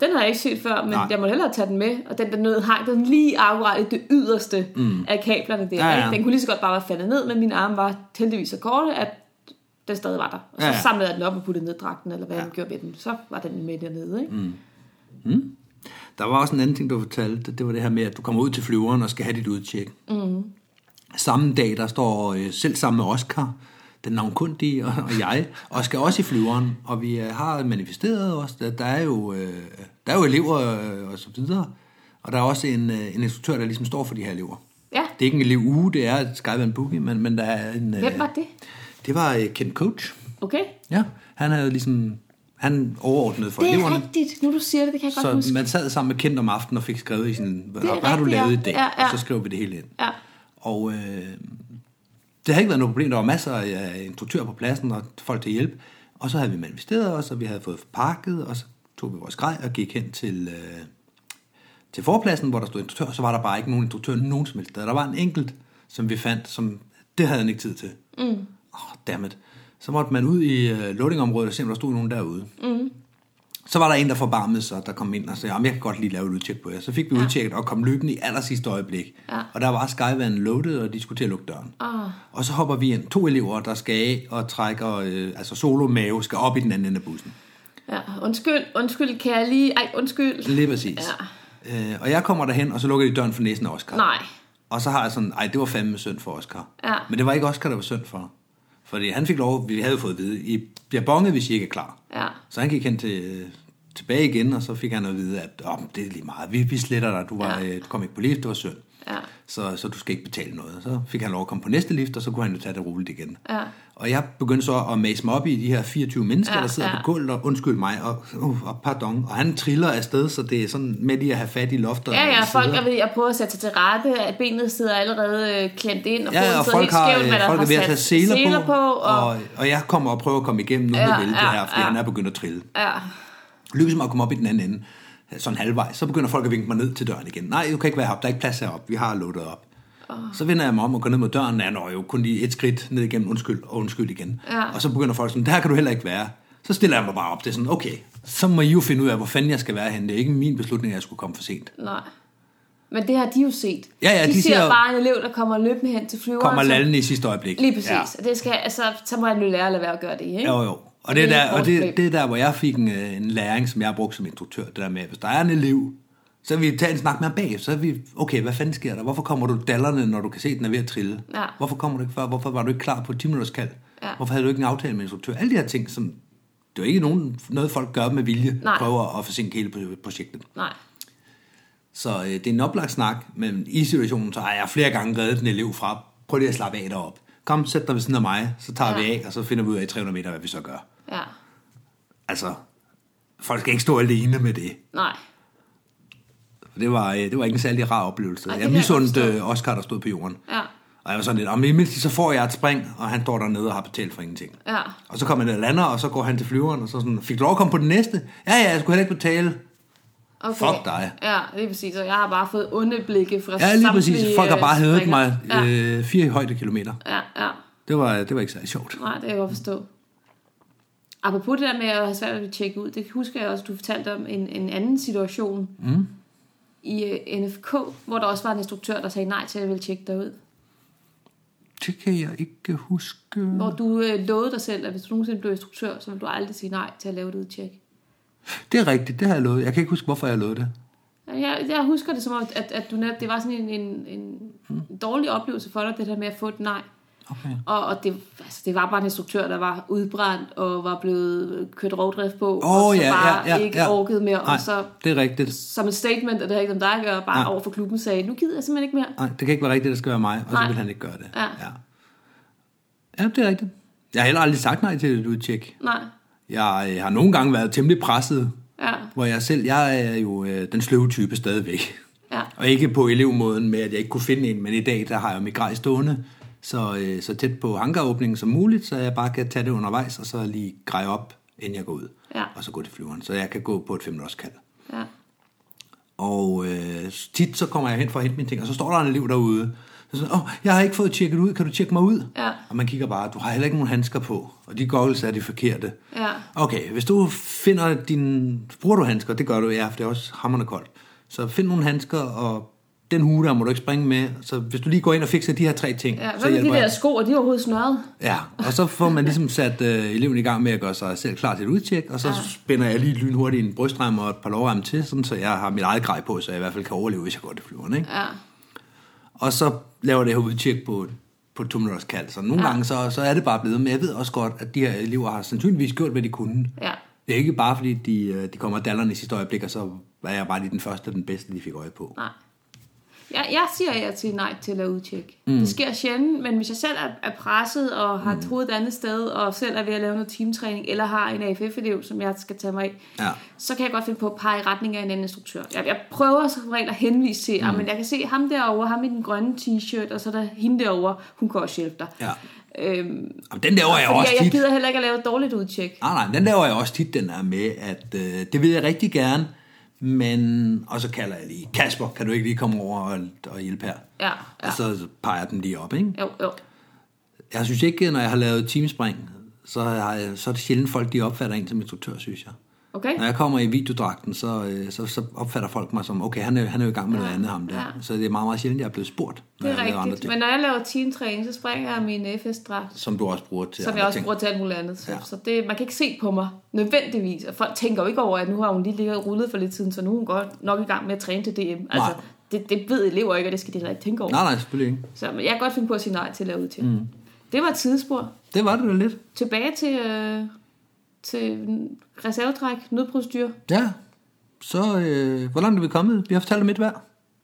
S3: den har jeg ikke set før, men
S2: Nej.
S3: jeg må hellere tage den med, og den der nød hang den lige akkurat i det yderste mm. af kablerne der.
S2: Ja, ja.
S3: Den kunne lige så godt bare være faldet ned, men mine arme var heldigvis så korte, at den stadig var der. Og så
S2: Ja,
S3: samlede jeg den op og puttede ned i dragten, eller hvad ja. jeg gjorde ved den. Så var den med dernede, ikke? Mm.
S2: Der var også en anden ting, du fortalte. Det var det her med, at du kommer ud til flyveren og skal have dit udtjek. Mm. Samme dag, der står øh, selv sammen med Oscar, den navnkundige og, og jeg, og skal også i flyveren. Og vi øh, har manifesteret os. Der, der, er, jo, øh, der er jo elever øh, og så videre. Og der er også en, øh, en instruktør, der ligesom står for de her elever.
S3: Ja.
S2: Det er ikke en elev uge, det er and Boogie, men, men der er en... Øh,
S3: Hvem var det?
S2: Det var øh, Ken Coach.
S3: Okay.
S2: Ja, han havde ligesom... Han overordnede for
S3: Det er
S2: eleverne.
S3: rigtigt. Nu du siger det, det kan jeg godt
S2: Så
S3: huske.
S2: man sad sammen med Kent om aftenen og fik skrevet i sin, hvad, hvad har du lavet
S3: ja.
S2: i dag?
S3: Ja, ja.
S2: Og så skrev vi det hele ind.
S3: Ja.
S2: Og øh, det har ikke været noget problem. Der var masser af instruktører på pladsen og folk til hjælp. Og så havde vi manifesteret os, og vi havde fået pakket, og så tog vi vores grej og gik hen til, øh, til forpladsen, hvor der stod instruktør, og så var der bare ikke nogen instruktør nogen som helst sted. Der var en enkelt, som vi fandt, som det havde han ikke tid til. Mm. Oh, dammit. Så måtte man ud i øh, loadingområdet og se, om der stod nogen derude. Mm. Så var der en, der forbarmede sig, der kom ind og sagde, "Jamen, jeg kan godt lige lave et udtjek på jer. Så fik vi ja. udtjekket og kom løbende i aller sidste øjeblik.
S3: Ja.
S2: Og der var skyvanden loaded, og de skulle til at lukke døren.
S3: Ah.
S2: Og så hopper vi ind, to elever, der skal af og trækker, øh, altså solo mave, skal op i den anden ende af bussen.
S3: Ja, undskyld, undskyld, kan jeg lige... Ej, undskyld.
S2: Lige præcis. Ja. Øh, og jeg kommer derhen, og så lukker de døren for næsen af Oscar.
S3: Nej.
S2: Og så har jeg sådan, ej, det var fandme synd for Oscar.
S3: Ja.
S2: Men det var ikke Oscar, der var synd for. Fordi han fik lov, vi havde fået at vide, I bliver bonget, hvis I ikke er klar.
S3: Ja.
S2: Så han gik hen til, tilbage igen, og så fik han at vide, at oh, det er lige meget, vi, vi sletter dig, du, var,
S3: Ja.
S2: du kom ikke på lift, det var synd.
S3: Ja.
S2: så, så du skal ikke betale noget. Så fik han lov at komme på næste lift, og så kunne han jo tage det roligt igen.
S3: Ja.
S2: Og jeg begyndte så at mase mig op i de her 24 mennesker,
S3: Ja,
S2: der sidder
S3: ja.
S2: på gulvet, og undskyld mig, og, uh, og pardon. Og han triller afsted, så det er sådan med lige at have fat i loftet.
S3: Ja,
S2: og
S3: ja,
S2: i
S3: folk er ved at prøve at sætte sig til rette, at benet sidder allerede øh, klemt ind, og
S2: Ja, og folk,
S3: helt
S2: har,
S3: skævt, hvad
S2: øh,
S3: der
S2: folk er ved at tage seler,
S3: seler
S2: på,
S3: på og,
S2: og, og jeg kommer og prøver at komme igennem nu
S3: Ja,
S2: med
S3: ja,
S2: her, fordi
S3: ja.
S2: han er begyndt at trille.
S3: ja,
S2: Lykkes mig at komme op i den anden ende, sådan halvvejs, så begynder folk at vinke mig ned til døren igen. Nej, du kan ikke være heroppe, der er ikke plads heroppe, vi har lukket op. Så vender jeg mig om og går ned mod døren, jeg når jo kun lige et skridt ned igennem, undskyld, og undskyld igen.
S3: Ja.
S2: Og så begynder folk sådan, der kan du heller ikke være. Så stiller jeg mig bare op, det er sådan, okay, så må I jo finde ud af, hvor fanden jeg skal være henne. Det er ikke min beslutning, at jeg skulle komme for sent.
S3: nej. Men det har de jo set.
S2: Ja, ja,
S3: de,
S2: de
S3: ser bare en elev, der kommer løbende hen til flyveren.
S2: Kommer lallende i sidste øjeblik.
S3: Lige præcis.
S2: Ja.
S3: Og det skal, altså, så må han jo lære at lade være at gøre det, ikke?
S2: Jo, jo. Og det, er
S3: er
S2: der, og det, det er der, hvor jeg fik en, øh, en læring, som jeg har brugt som instruktør. Det der med, at hvis der er en elev, så vi tage en snak med ham bag. Så er vi, okay, hvad fanden sker der? Hvorfor kommer du dallerne, når du kan se, at den er ved at trille?
S3: Ja.
S2: Hvorfor kommer du ikke før? Hvorfor var du ikke klar på et 10 minutters kald?
S3: Ja.
S2: Hvorfor havde du ikke en aftale med instruktør? Alle de her ting, som det er ikke nogen, noget, folk gør med vilje,
S3: Nej.
S2: prøver at forsinke hele pro- projektet.
S3: Nej.
S2: Så øh, det er en oplagt snak, men i situationen, så har jeg flere gange reddet en elev fra, prøv lige at slappe af derop. Kom, sæt dig ved siden af mig, så tager
S3: Ja.
S2: vi af, og så finder vi ud af i 300 meter, hvad vi så gør.
S3: Ja.
S2: Altså, folk skal ikke stå alene med det.
S3: Nej.
S2: Det var, øh, det var ikke en særlig rar oplevelse.
S3: Ej,
S2: jeg misundte øh, Oscar, der stod på jorden.
S3: Ja.
S2: Og jeg var sådan lidt, om i mindst så får jeg et spring, og han står dernede og har betalt for ingenting.
S3: Ja.
S2: Og så kommer han og lander, og så går han til flyveren, og så sådan, fik du lov at komme på den næste? Ja, ja, jeg skulle heller ikke betale.
S3: Okay.
S2: Fuck dig.
S3: Ja, lige præcis. Og jeg har bare fået onde blikke fra
S2: Ja, lige præcis. Folk har
S3: øh,
S2: bare hævet
S3: springere.
S2: mig
S3: Ja.
S2: øh, fire højdekilometer.
S3: ja, ja.
S2: Det var, det var ikke særlig sjovt.
S3: Nej, det kan jeg godt forstå. Apropos det der med at have svært ved at tjekke ud, det husker jeg også, du fortalte om en, en anden situation mm. i uh, NFK, hvor der også var en instruktør, der sagde nej til, at jeg ville tjekke dig ud.
S2: Det kan jeg ikke huske.
S3: Hvor du uh, lovede dig selv, at hvis du nogensinde blev instruktør, så ville du aldrig sige nej til at lave et udtjek.
S2: Det er rigtigt, det har jeg lovet. Jeg kan ikke huske, hvorfor jeg lovede det.
S3: Jeg, jeg husker det som om, at, at du netop, det var sådan en, en, en
S2: Mm.
S3: dårlig oplevelse for dig, det der med at få et nej.
S2: Okay.
S3: Og, og det, altså, det var bare en instruktør, der var udbrændt og var blevet kørt rovdrift på,
S2: Åh,
S3: og så
S2: ja,
S3: bare
S2: ja, ja,
S3: ikke
S2: ja.
S3: orkede mere.
S2: Nej,
S3: Og så
S2: det er rigtigt.
S3: som et statement, og det har ikke om dig at gøre, bare
S2: Nej.
S3: over for klubben sagde, nu gider jeg simpelthen ikke mere.
S2: Nej, det kan ikke være rigtigt, det skal være mig, og så
S3: Nej.
S2: vil han ikke gøre det.
S3: Ja.
S2: ja. Ja, det er rigtigt. Jeg har heller aldrig sagt nej til et udtjek.
S3: Nej,
S2: Jeg øh, har nogle gange været temmelig presset,
S3: ja,
S2: hvor jeg selv, jeg er jo øh, den sløve type stadigvæk.
S3: ja,
S2: Og ikke på elevmåden med, at jeg ikke kunne finde en, men i dag, der har jeg mit grej stående, så, øh, så tæt på hangaråbningen som muligt, så jeg bare kan tage det undervejs, og så lige greje op, inden jeg går ud.
S3: Ja.
S2: Og så gå til flyveren, så jeg kan gå på et 5 minutters kald.
S3: ja.
S2: Og øh, tit så kommer jeg hen for at hente mine ting, og så står der en elev derude. Så siger, åh, jeg har ikke fået tjekket ud, kan du tjekke mig ud?
S3: Ja.
S2: Og man kigger bare, du har heller ikke nogen handsker på, og de goggles er de forkerte.
S3: Ja.
S2: Okay, hvis du finder din... Bruger du handsker? Det gør du, ja, for det er også hammerne koldt. Så find nogle handsker, og den hue der må du ikke springe med. Så hvis du lige går ind og fikser de her tre ting,
S3: ja.
S2: så
S3: med de
S2: hjælper
S3: der sko, og de er overhovedet snørret?
S2: Ja, og så får man ligesom sat øh, eleven i gang med at gøre sig selv klar til et udtjek, og så ja. spænder jeg lige lynhurtigt en brystrem og et par lovrem til, sådan, så jeg har mit eget grej på, så jeg i hvert fald kan overleve, hvis jeg går til flyveren. Ikke?
S3: Ja,
S2: Og så laver det her udtjek på, på to minutters kald. Så nogle ja.
S3: Ja.
S2: gange så, så er det bare blevet, men jeg ved også godt, at de her elever har sandsynligvis gjort, hvad de kunne.
S3: ja,
S2: Det er ikke bare fordi, de, øh, de kommer dallerne i sidste øjeblik, og så er jeg bare lige den første og den bedste, de fik øje på.
S3: nej. Jeg, jeg siger ja til nej til at lave udtjek. Mm. Det sker sjældent, men hvis jeg selv er, er presset og har mm. troet et andet sted, og selv er ved at lave noget teamtræning, eller har en AFF-elev, som jeg skal tage mig af,
S2: Ja.
S3: så kan jeg godt finde på at pege i retning af en anden instruktør. Jeg, jeg prøver som regel at henvise til, mm. men jeg kan se ham derovre, ham i den grønne t-shirt, og så er der hende derovre, hun kan også hjælpe dig.
S2: Ja.
S3: Øhm,
S2: Og den laver jeg også
S3: jeg, jeg
S2: tit.
S3: gider heller ikke at lave et dårligt udtjek.
S2: Nej, nej, den laver jeg også tit, den er med, at øh, det vil jeg rigtig gerne, men... Og så kalder jeg lige, Kasper, kan du ikke lige komme over og, og hjælpe her?
S3: Ja, ja.
S2: Og så peger jeg dem lige op, ikke?
S3: Jo, jo.
S2: Jeg synes ikke, når jeg har lavet teamspring, så, har jeg, så er det sjældent folk, de opfatter en som instruktør, synes jeg.
S3: Okay?
S2: Når jeg kommer i videodragten, så, øh, så, så opfatter folk mig som, okay, han er, han er jo i gang med noget andet, ham der.
S3: ja.
S2: Så det er meget, meget sjældent, jeg er blevet spurgt, når
S3: Det er
S2: andre
S3: rigtigt.
S2: ting.
S3: Men når jeg laver teamtræning, så springer jeg min FS-dragt.
S2: Som du også bruger til
S3: Som
S2: andre
S3: jeg også
S2: ting.
S3: bruger til alt muligt andet. Så,
S2: Ja.
S3: ja. så det, man kan ikke se på mig nødvendigvis. Og folk tænker jo ikke over, at nu har hun lige ligget rullet for lidt siden, så nu er hun godt nok i gang med at træne til DM. Altså,
S2: Nej.
S3: det, det ved elever ikke, og det skal de heller ikke tænke over.
S2: Nej, nej, selvfølgelig ikke.
S3: Så men jeg kan godt finde på at sige nej til at lave ud til. Mm. Det var et tidsspor.
S2: Det var det da lidt.
S3: Tilbage til, øh, til reservetræk, nødprocedur.
S2: Ja, så øh, hvor langt er vi kommet? Vi har fortalt om et hver.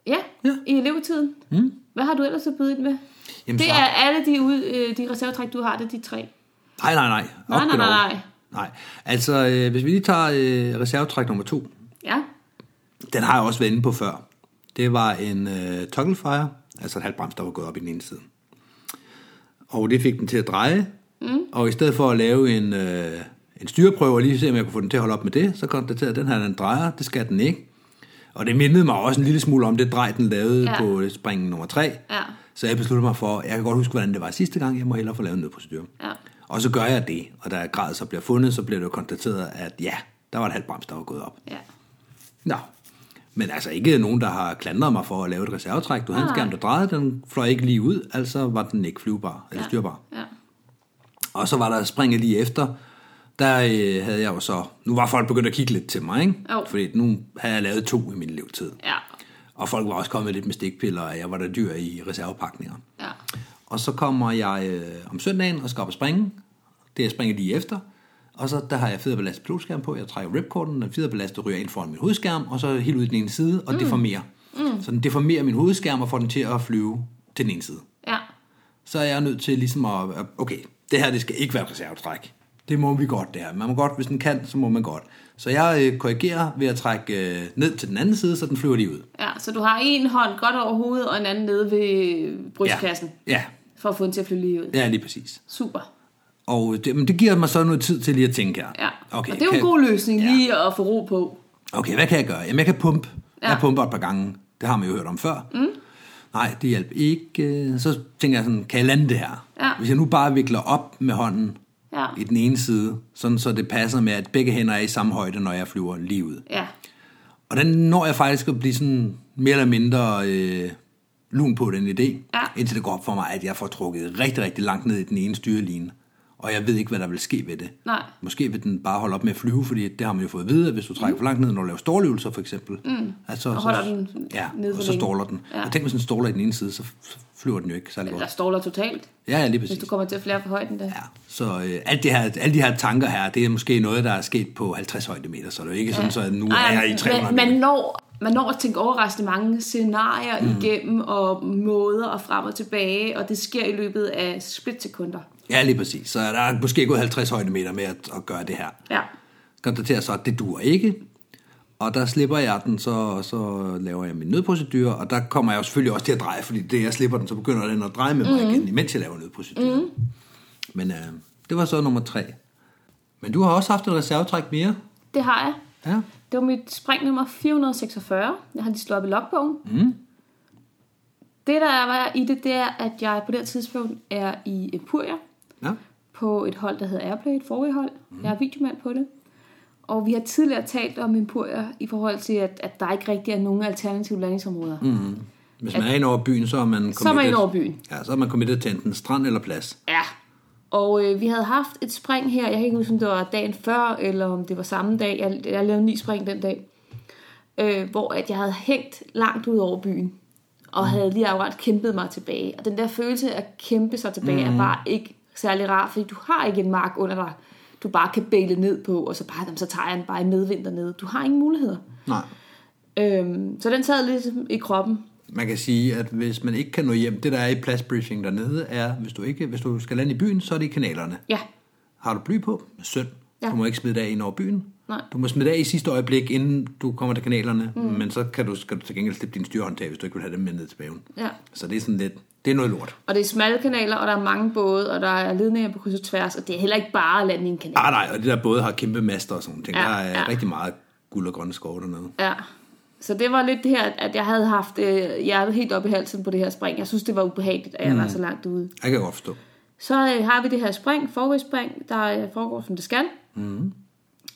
S3: Ja,
S2: Ja.
S3: i elevtiden.
S2: Mm.
S3: Hvad har du ellers at byde ind med?
S2: Jamen,
S3: Det
S2: så-
S3: er alle de, ud, øh, de reservetræk, du har, det er de tre.
S2: Nej, nej, nej.
S3: Nej,
S2: Op
S3: nej, nej,
S2: derovre.
S3: nej.
S2: Nej, altså øh, hvis vi lige tager øh, reservetræk nummer to,
S3: Ja,
S2: den har jeg også været inde på før. Det var en øh, toggle fire, altså et halvt brems, der var gået op i den ene side. Og det fik den til at dreje, mm. og i stedet for at lave en, øh, en styreprøve og lige se, om jeg kunne få den til at holde op med det, så konstaterede jeg, at den her den drejer, det skal den ikke. Og det mindede mig også en lille smule om det drej, den lavede
S3: Ja.
S2: ja. på springen nummer 3.
S3: Ja.
S2: Så jeg besluttede mig for, jeg kan godt huske, hvordan det var sidste gang, jeg må hellere få lavet en nødprocedure.
S3: ja.
S2: Og så gør jeg det, og da grad så bliver fundet, så bliver det jo konstateret, at ja, der var et halvt brems, der var gået op.
S3: ja.
S2: Nå, men altså ikke nogen, der har klandret mig for at lave et reservetræk. Du havde en skærm, der drejede, den fløj ikke lige ud, altså var den ikke flyvbar, eller styrbar.
S3: Ja.
S2: Og så var der springet lige efter, der øh, havde jeg jo så, nu var folk begyndt at kigge lidt til mig, ikke?
S3: Jo.
S2: Fordi nu havde jeg lavet to i min levetid.
S3: Ja.
S2: Og folk var også kommet lidt med stikpiller, og jeg var der dyr i reservepakninger.
S3: Ja.
S2: Og så kommer jeg øh, om søndagen og skal op og springe. Det er springet lige efter. Og så der har jeg federbelastet pilotskærm på. Jeg trækker ripcorden, den federbelastet ryger ind foran min hovedskærm, og så helt ud i den ene side og mm. deformerer. Mm. Så den deformerer min hovedskærm og får den til at flyve til den ene side.
S3: Ja.
S2: Så er jeg nødt til ligesom at, okay, det her det skal ikke være et reservetræk. Det må vi godt, det her. Man må godt, hvis den kan, så må man godt. Så jeg øh, korrigerer ved at trække øh, ned til den anden side, så den flyver lige ud.
S3: Ja, så du har en hånd godt over hovedet, og en anden nede ved brystkassen,
S2: Ja, ja,
S3: for at få den til at flyve lige ud.
S2: ja lige præcis.
S3: Super.
S2: Og det, men det giver mig så noget tid til lige at tænke her.
S3: Ja.
S2: Okay,
S3: og det er jo en god løsning,
S2: Ja.
S3: lige at få ro på.
S2: Okay, hvad kan jeg gøre? Jamen, jeg kan pumpe. Ja.
S3: Ja.
S2: Jeg pumper et par gange. Det har man jo hørt om før. Mm. Nej, det hjælper ikke. Så tænker jeg sådan, kan jeg lande det her?
S3: Ja.
S2: Hvis jeg nu bare vikler op med hånden
S3: Ja.
S2: i den ene side, sådan så det passer med, at begge hænder er i samme højde, når jeg flyver lige ud.
S3: Ja.
S2: Og den når jeg faktisk at blive sådan mere eller mindre øh, lun på den idé,
S3: Ja.
S2: indtil det går op for mig, at jeg får trukket rigtig, rigtig langt ned i den ene styreline. Og jeg ved ikke, hvad der vil ske ved det.
S3: Nej.
S2: Måske vil den bare holde op med at flyve, fordi det har man jo fået at vide, at hvis du trækker for langt ned, når du laver ståløvelser for eksempel, mm. altså,
S3: Og holder den
S2: ja,
S3: nede
S2: og så ståler den.
S3: Ja.
S2: Ja. Og tænk, hvis den ståler i den ene side, så så flyver den jo ikke særlig
S3: Der
S2: godt.
S3: står der totalt,
S2: Ja, ja, lige
S3: hvis
S2: præcis.
S3: du kommer til at flære for højden der.
S2: Ja, så øh, alt det her, alle de her tanker her, det er måske noget, der er sket på 50 højdemeter, så det er jo ikke sådan, så nu er jeg i 300
S3: man, man, når, man når at tænke overraskende mange scenarier mm. igennem, og måder og frem og tilbage, og det sker i løbet af splitsekunder.
S2: Ja, lige præcis. Så der er måske gået 50 højdemeter med at, at gøre det her.
S3: Ja.
S2: Konstaterer så, at det dur ikke. Og der slipper jeg den, så, så laver jeg min nødprocedur, og der kommer jeg selvfølgelig også til at dreje, fordi det jeg slipper den, så begynder den at dreje med mig mm. igen, imens jeg laver nødprocedur. Mm. Men øh, det var så nummer tre. Men du har også haft et reservetræk mere.
S3: Det har jeg.
S2: Ja.
S3: Det var mit spring nummer 446. Jeg har lige slået op i logbogen. Mm. Det, der var i det, det er, at jeg på det tidspunkt er i Empuria
S2: ja.
S3: på et hold, der hedder Airplay, et forrige Mm. Jeg er videomand på det. Og vi har tidligere talt om Empuria i forhold til, at, at der ikke rigtig er nogen alternative landingsområder. Mm.
S2: Hvis man er inde over byen, så er man
S3: Så er man over byen.
S2: Ja, så er man kommet til enten strand eller plads.
S3: Ja. Og øh, vi havde haft et spring her. Jeg kan ikke huske, om det var dagen før, eller om det var samme dag. Jeg, jeg lavede ni spring den dag. Øh, hvor at jeg havde hængt langt ud over byen. Og havde lige akkurat kæmpet mig tilbage. Og den der følelse af at kæmpe sig tilbage mm. er bare ikke særlig rar. Fordi du har ikke en mark under dig, du bare kan bæle ned på. Og så, bare, jamen, så tager jeg den bare i medvind dernede. Du har ingen muligheder.
S2: Nej.
S3: Øhm, så den sad lidt i kroppen.
S2: Man kan sige, at hvis man ikke kan nå hjem, det der er i pladsbriefing dernede, er, hvis du, ikke, hvis du skal lande i byen, så er det i kanalerne.
S3: Ja,
S2: Har du bly på? Synd.
S3: Ja.
S2: Du må ikke smide det af ind over byen.
S3: Nej.
S2: Du må smide det af i sidste øjeblik, inden du kommer til kanalerne, mm. men så kan du, skal du til gengæld slippe din styrhåndtag, hvis du ikke vil have dem med ned til bagen.
S3: ja.
S2: Så det er sådan lidt, det er noget lort.
S3: Og det er smalle kanaler, og der er mange både, og der er ledninger på kryds og tværs, og det er heller ikke bare at lande i en kanal.
S2: Ah, nej, og det der både har kæmpe master og sådan nogle ting.
S3: Ja,
S2: der er
S3: ja.
S2: rigtig meget guld og grønne skove dernede.
S3: Ja. Så det var lidt det her, at jeg havde haft øh, hjertet helt op i halsen på det her spring. Jeg synes, det var ubehageligt, at jeg var så langt ude.
S2: Jeg kan godt forstå.
S3: Så øh, har vi det her spring, forward-spring, der øh, foregår, som det skal. Mm.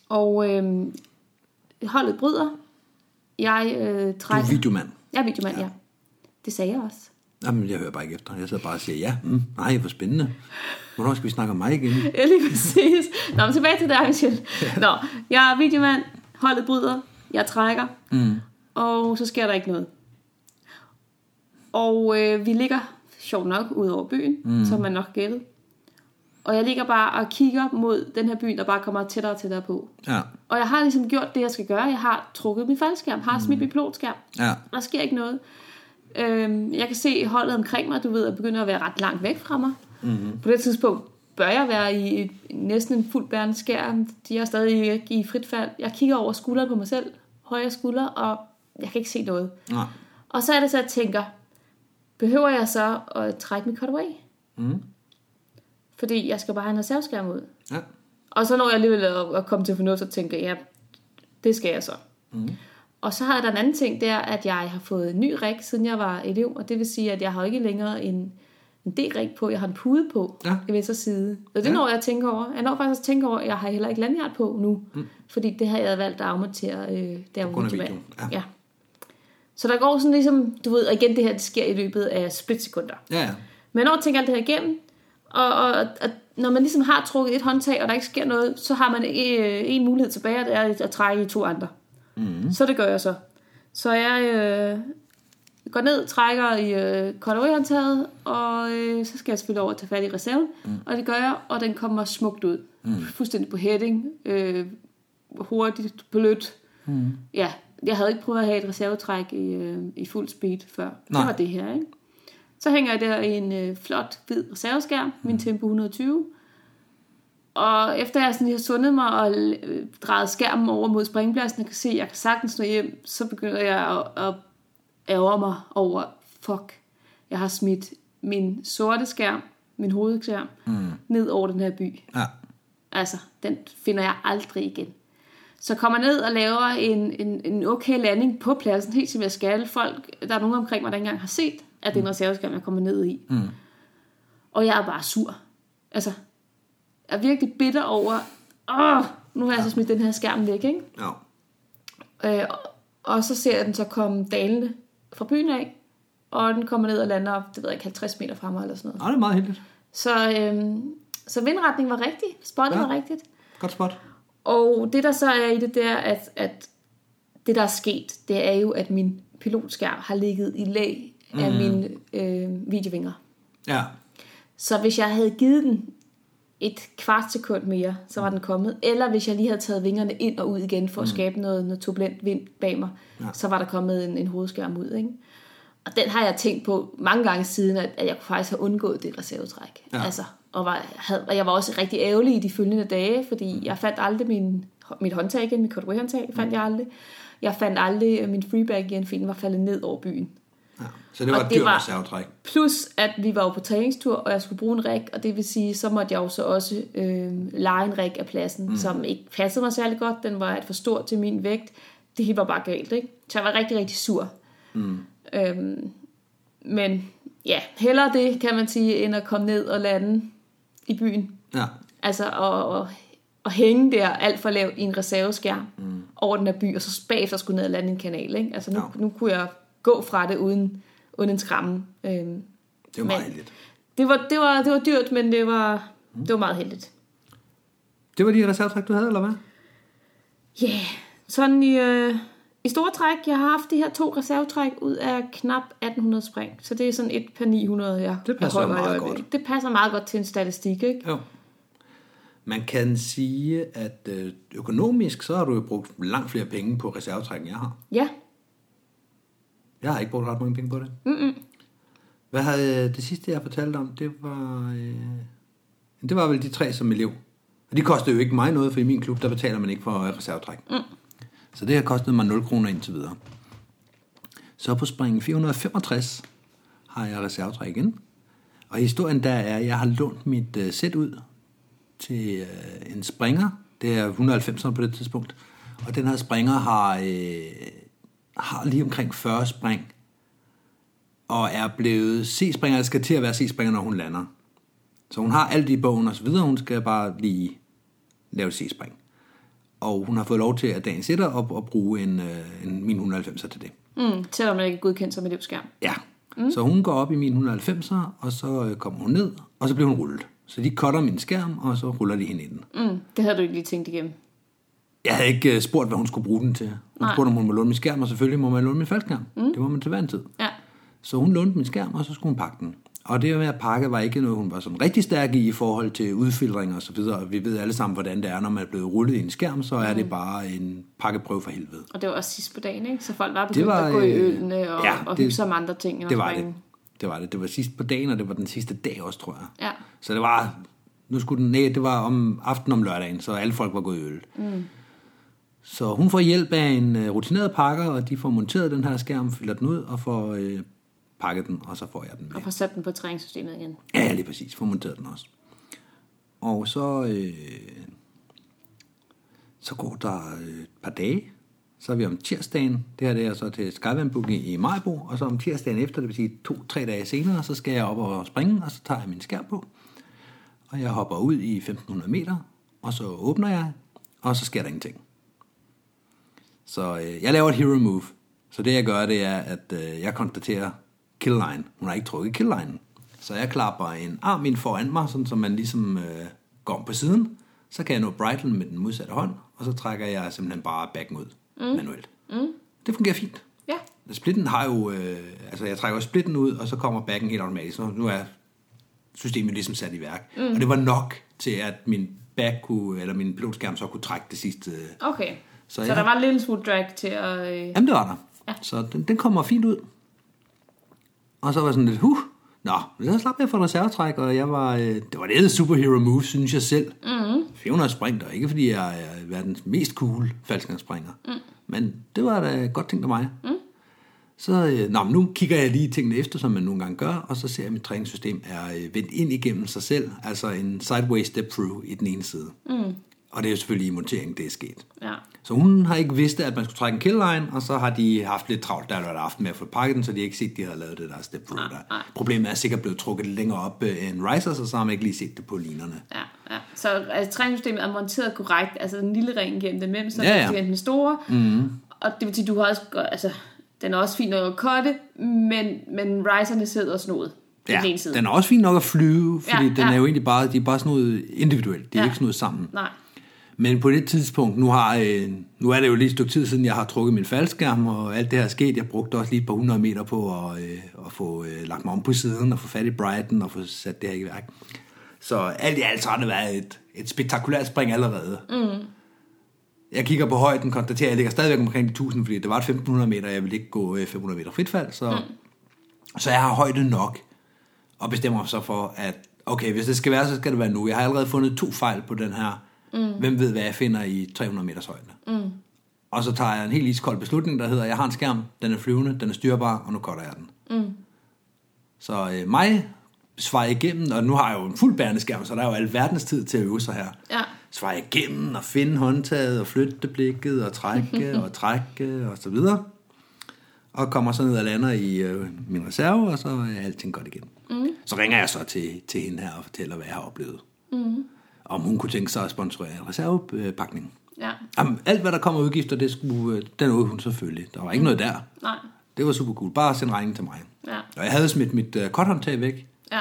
S3: Og øh, holdet bryder. Jeg øh,
S2: Du
S3: trækker...
S2: er videomand.
S3: Jeg er videomand, ja. ja. Det sagde jeg også.
S2: Jamen, jeg hører bare ikke efter. Jeg sidder bare og siger, ja, mm, nej, hvor spændende. Hvornår skal vi snakke om mig igen?
S3: Ja, lige præcis. Nå, men tilbage til dig, Michelle. Nå, jeg er videomand, holdet bryder, jeg trækker, mm. og så sker der ikke noget. Og øh, vi ligger, sjovt nok, ud over byen, mm. som man nok gættede. Og jeg ligger bare og kigger mod den her by, der bare kommer tættere og tættere på.
S2: Ja,
S3: Og jeg har ligesom gjort det, jeg skal gøre. Jeg har trukket min faldskærm, har smidt min pilotskærm.
S2: ja.
S3: Der sker ikke noget. Øhm, jeg kan se holdet omkring mig, du ved, er begyndt at være ret langt væk fra mig. Mm-hmm. På det tidspunkt bør jeg være i et, næsten en fuld bærende skærm. De er stadig ikke i frit fald. Jeg kigger over skulderen på mig selv, højre skulder, og jeg kan ikke se noget.
S2: Nej.
S3: Og så er det så, at jeg tænker, behøver jeg så at trække mit cutaway?
S2: Mm.
S3: Fordi jeg skal bare have en reserveskærm ud.
S2: Ja.
S3: Og så når jeg alligevel at, at komme til fornuft og tænker, ja, det skal jeg så. Mm. Og så har jeg der en anden ting, det er, at jeg har fået en ny rig, siden jeg var elev. Og det vil sige, at jeg har ikke længere en, en D-rig på, jeg har en pude på
S2: Ja.
S3: i venstre side. Og det
S2: Ja.
S3: når jeg tænker over. Jeg når faktisk at tænke over, at jeg har heller ikke lanyard på nu. Mm. Fordi det har jeg valgt at afmontere, øh, der
S2: videoen, ja.
S3: ja. Så der går sådan ligesom, du ved, og igen det her, det sker i løbet af splitsekunder.
S2: Ja, ja.
S3: Men når jeg tænker alt det her igennem, og, og, og når man ligesom har trukket et håndtag, og der ikke sker noget, så har man øh, en mulighed tilbage, og det er at trække i to andre. Mm. Så det gør jeg så. Så jeg øh, går ned, trækker i øh, håndtaget, og øh, så skal jeg selvfølgelig over tage fat i reserven, mm. og det gør jeg, og den kommer smukt ud. Mm. Fuldstændig på heading, øh, hurtigt, blødt. Mm. Ja, jeg havde ikke prøvet at have et reservetræk i, øh, i fuld speed før.
S2: Nej.
S3: Det var det her, ikke? Så hænger jeg der i en øh, flot, hvid reserveskærm, min Tempo 120. Og efter jeg sådan lige har sundet mig og øh, drejet skærmen over mod springpladsen, og kan se, at jeg kan sagtens nå hjem, så begynder jeg at, at ærge mig over, fuck, jeg har smidt min sorte skærm, min hovedskærm, mm. ned over den her by.
S2: ja.
S3: Altså, den finder jeg aldrig igen. Så kommer ned og laver en, en, en okay landing på pladsen, helt som jeg skal. Folk, der er nogen omkring mig, der ikke engang har set, at det er en reserveskærm, jeg kommer ned i. Mm. Og jeg er bare sur. Altså, jeg er virkelig bitter over, åh, nu har jeg så smidt den her skærm væk, ikke?
S2: ja.
S3: Øh, og- og så ser jeg den så komme dalende fra byen af, og den kommer ned og lander, det ved jeg ikke, 50 meter fra mig eller sådan noget.
S2: Ja, det er meget heldigt.
S3: Så, øhm, så vindretningen var rigtig, spottet
S2: Ja.
S3: ja. var rigtigt.
S2: Godt spot.
S3: Og det der så er i det, det er, at, at det der er sket, det er jo, at min pilotskærm har ligget i lag af mm. mine øh, videovinger.
S2: Ja.
S3: Så hvis jeg havde givet den et kvart sekund mere, så var den kommet. Eller hvis jeg lige havde taget vingerne ind og ud igen for at skabe noget, noget turbulent vind bag mig, ja. så var der kommet en, en hovedskærm ud. Ikke? Og den har jeg tænkt på mange gange siden, at, at jeg kunne faktisk have undgået det reservetræk.
S2: Ja.
S3: Altså, og, var, havde, og jeg var også rigtig ærgerlig i de følgende dage, fordi jeg fandt aldrig min, mit håndtag igen, mit cutaway håndtag fandt jeg aldrig. Jeg fandt aldrig øh, min freebag igen, fordi den var faldet ned over byen.
S2: Ja. Så det var
S3: Og
S2: et dyrt reservetræk.
S3: Plus, at vi var jo på træningstur, og jeg skulle bruge en rig, og det vil sige, så måtte jeg jo så også øh, lege en rig af pladsen, mm. som ikke passede mig særlig godt. Den var et for stor til min vægt. Det hele var bare galt, ikke? Så jeg var rigtig, rigtig sur. Mm. Øhm, men ja, hellere det, kan man sige, end at komme ned og lande i byen.
S2: Ja.
S3: Altså at, at, at hænge der alt for lavt i en reserveskærm mm. over den her by, og så bagefter skulle ned og lande i en kanal. Ikke? Altså nu,
S2: ja.
S3: nu kunne jeg gå fra det uden, uden en skræmme. Øhm,
S2: Det var meget heldigt.
S3: det, var, det, var, det var dyrt, men det var, det var meget heldigt.
S2: Det var de reservetræk, du havde, eller hvad?
S3: Ja, yeah. sådan i, øh, i store træk, jeg har haft de her to reservetræk ud af knap 1800 spring. Så det er sådan et per 900, jeg
S2: Det passer
S3: jeg
S2: meget
S3: øjeblikket. Det passer meget godt til en statistik, ikke?
S2: Jo. Man kan sige, at øh, økonomisk, så har du jo brugt langt flere penge på reservetræk, end jeg har.
S3: Ja,
S2: Jeg har ikke brugt ret mange penge på det. Mm-mm. Hvad havde det sidste, jeg fortalte om? Det var, øh, det var vel de tre som elev. Og de kostede jo ikke mig noget, for i min klub, der betaler man ikke for øh, reservetræk. Mm. Så det har kostet mig 0 kroner indtil videre. Så på springen 465 har jeg reservetræk igen. Og historien der er, at jeg har lånt mit øh, sæt ud til øh, en springer. Det er 190'erne på det tidspunkt. Og den her springer har, øh, har lige omkring 40 spring. Og er blevet C-springer, eller skal til at være C-springer, når hun lander. Så hun har alt i bogen og så videre. Hun skal bare lige lave et C-spring. Og hun har fået lov til at dagen sætter op og bruge en, øh, en min 190'er til det.
S3: mm, selvom man ikke er godkendt som elevskærm.
S2: Ja. Mm. Så hun går op i min 190'er, og så øh, kommer hun ned, og så bliver hun rullet. Så de cutter min skærm, og så ruller de hende i den.
S3: Mm, det havde du ikke lige tænkt igennem.
S2: Jeg havde ikke øh, spurgt, hvad hun skulle bruge den til. Hun
S3: Nej.
S2: spurgte, om hun må låne min skærm, og selvfølgelig må man låne min faldskærm. Mm. Det må man til hver en tid.
S3: Ja,
S2: Så hun lånte min skærm, og så skulle hun pakke den. Og det med at pakke var ikke noget, hun var sådan rigtig stærk i i forhold til udfiltring og så videre. Vi ved alle sammen, hvordan det er, når man er blevet rullet i en skærm, så er det bare en pakkeprøve for helvede.
S3: Og det var også sidst på dagen, ikke? Så folk var begyndt
S2: var,
S3: at gå i
S2: øh,
S3: ølene og,
S2: ja,
S3: og hygge sig om andre ting. end
S2: Det var det. Det var det. Det var sidst på dagen, og det var den sidste dag også, tror jeg.
S3: Ja.
S2: Så det var, nu skulle den, nej, det var om aftenen om lørdagen, så alle folk var gået i øl. Mm. Så hun får hjælp af en øh, rutineret pakker, og de får monteret den her skærm, fylder den ud og får øh, pakket den, og så får jeg den med.
S3: Og får sat den på træningssystemet igen.
S2: Ja, lige præcis. Får monteret den også. Og så, øh, så går der øh, et par dage. Så er vi om tirsdagen. Det her det er så til Skyvand Booking i Majbo. Og så om tirsdagen efter, det vil sige to-tre dage senere, så skal jeg op og springe, og så tager jeg min skærm på. Og jeg hopper ud i 1500 meter, og så åbner jeg, og så sker der ingenting. Så øh, jeg laver et hero move. Så det jeg gør, det er, at øh, jeg konstaterer kill line. Hun har ikke trukket kill line. Så jeg klapper en arm ind foran mig, sådan, så man ligesom øh, går om på siden. Så kan jeg nå Brighton med den modsatte hånd, og så trækker jeg simpelthen bare backen ud mm. manuelt. Mm. Det fungerer fint.
S3: Ja.
S2: Splitten har jo, øh, altså jeg trækker splitten ud, og så kommer backen helt automatisk. Så nu er systemet ligesom sat i værk. Mm. Og det var nok til, at min back kunne, eller min pilotskærm så kunne trække det sidste.
S3: Okay.
S2: Så
S3: Så, så der var en lille smule drag til at... Øh...
S2: Jamen, det var der.
S3: Ja.
S2: Så den, den kommer fint ud. Og så var jeg sådan lidt, huh, nå, men så slap jeg for et reservetræk, og jeg var, øh, det var et superhero move, synes jeg selv. Mm-hmm. 400 spring der, ikke fordi jeg er verdens mest cool faldskærmsspringer. Mm. Men det var da godt tænkt af mig. Mm. Så øh, nå, men nu kigger jeg lige tingene efter, som man nogle gange gør, og så ser jeg, at mit træningssystem er øh, vendt ind igennem sig selv, altså en sideways step through i den ene side. Mm. Og det er jo selvfølgelig i monteringen, det er sket.
S3: Ja.
S2: Så hun har ikke vidst, at man skulle trække en killline, og så har de haft lidt travlt der lørdag aften med at få pakket den, så de har ikke set, at de havde lavet det der step through der.
S3: nej.
S2: Problemet er sikkert blevet trukket længere op øh, end risers, og så har man ikke lige set det på linerne.
S3: Ja, ja. Så altså, træningssystemet er monteret korrekt. Altså den lille ring gennem den mellem, så
S2: Ja,
S3: ja,
S2: ja.
S3: ja. den store. Mm. Og det vil sige, du har også... Altså, den er også fin nok at cutte, men, men riserne sidder snoet. på den ene side.
S2: den er også fin nok at flyve, fordi
S3: Ja,
S2: den
S3: ja.
S2: er jo egentlig bare, de er bare sådan noget individuelt, de er
S3: Ja.
S2: ikke sådan noget sammen.
S3: Nej.
S2: Men på det tidspunkt, nu, har, øh, nu er det jo lige et stykke tid siden, jeg har trukket min faldskærm, og alt det her er sket. Jeg brugte også lige et par hundrede meter på at, øh, at få øh, lagt mig om på siden, og få fat i Brighton, og få sat det her i værk. Så alt i alt så har det været et, et spektakulært spring allerede. Mm. Jeg kigger på højden, konstaterer, at jeg ligger stadigvæk omkring de 1000, fordi det var et 1500 meter, jeg ville ikke gå øh, 500 meter fritfald, så, mm. så jeg har højde nok, og bestemmer mig så for, at okay, hvis det skal være, så skal det være nu. Jeg har allerede fundet to fejl på den her. Mm. Hvem ved, hvad jeg finder i 300 meters højde? Mm. Og så tager jeg en helt iskold beslutning, der hedder, jeg har en skærm, den er flyvende, den er styrbar, og nu cutter jeg den. Mm. Så øh, mig svarer igennem, og nu har jeg jo en fuld bærende skærm, så der er jo al verdens tid til at øve sig her.
S3: Ja.
S2: Svarer igennem og finde håndtaget og flytte blikket og trække og trække og så videre. Og kommer så ned og lander i øh, min reserve, og så er alting godt igen. Mm. Så ringer jeg så til, til hende her og fortæller, hvad jeg har oplevet. Mm. Om hun kunne tænke sig at sponsorere en reservepakning.
S3: Ja.
S2: Jamen, alt hvad der kommer af udgifter, det skulle, øh, den nåede hun selvfølgelig. Der var ikke noget der.
S3: Nej.
S2: Det var super cool. Bare send regningen til mig.
S3: Ja.
S2: Og jeg havde smidt mit uh, korthåndtag væk,
S3: Ja.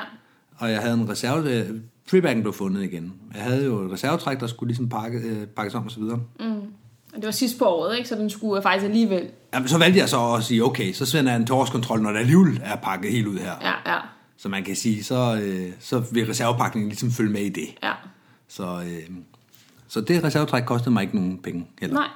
S2: og jeg havde en reserve... Øh, freebagen blev fundet igen. Jeg havde jo et reservetræk, der skulle ligesom pakke, øh, pakkes om og så videre.
S3: Og det var sidst på året, ikke? Så den skulle faktisk alligevel...
S2: Jamen, så valgte jeg så at sige, okay, så sender jeg en til årskontrol, når det alligevel er pakket helt ud her.
S3: Ja, ja,
S2: Så man kan sige, så, øh, så vil reservepakningen ligesom følge med i det.
S3: ja.
S2: Så, øh, så det reservetræk kostede mig ikke nogen penge heller.
S3: Nej.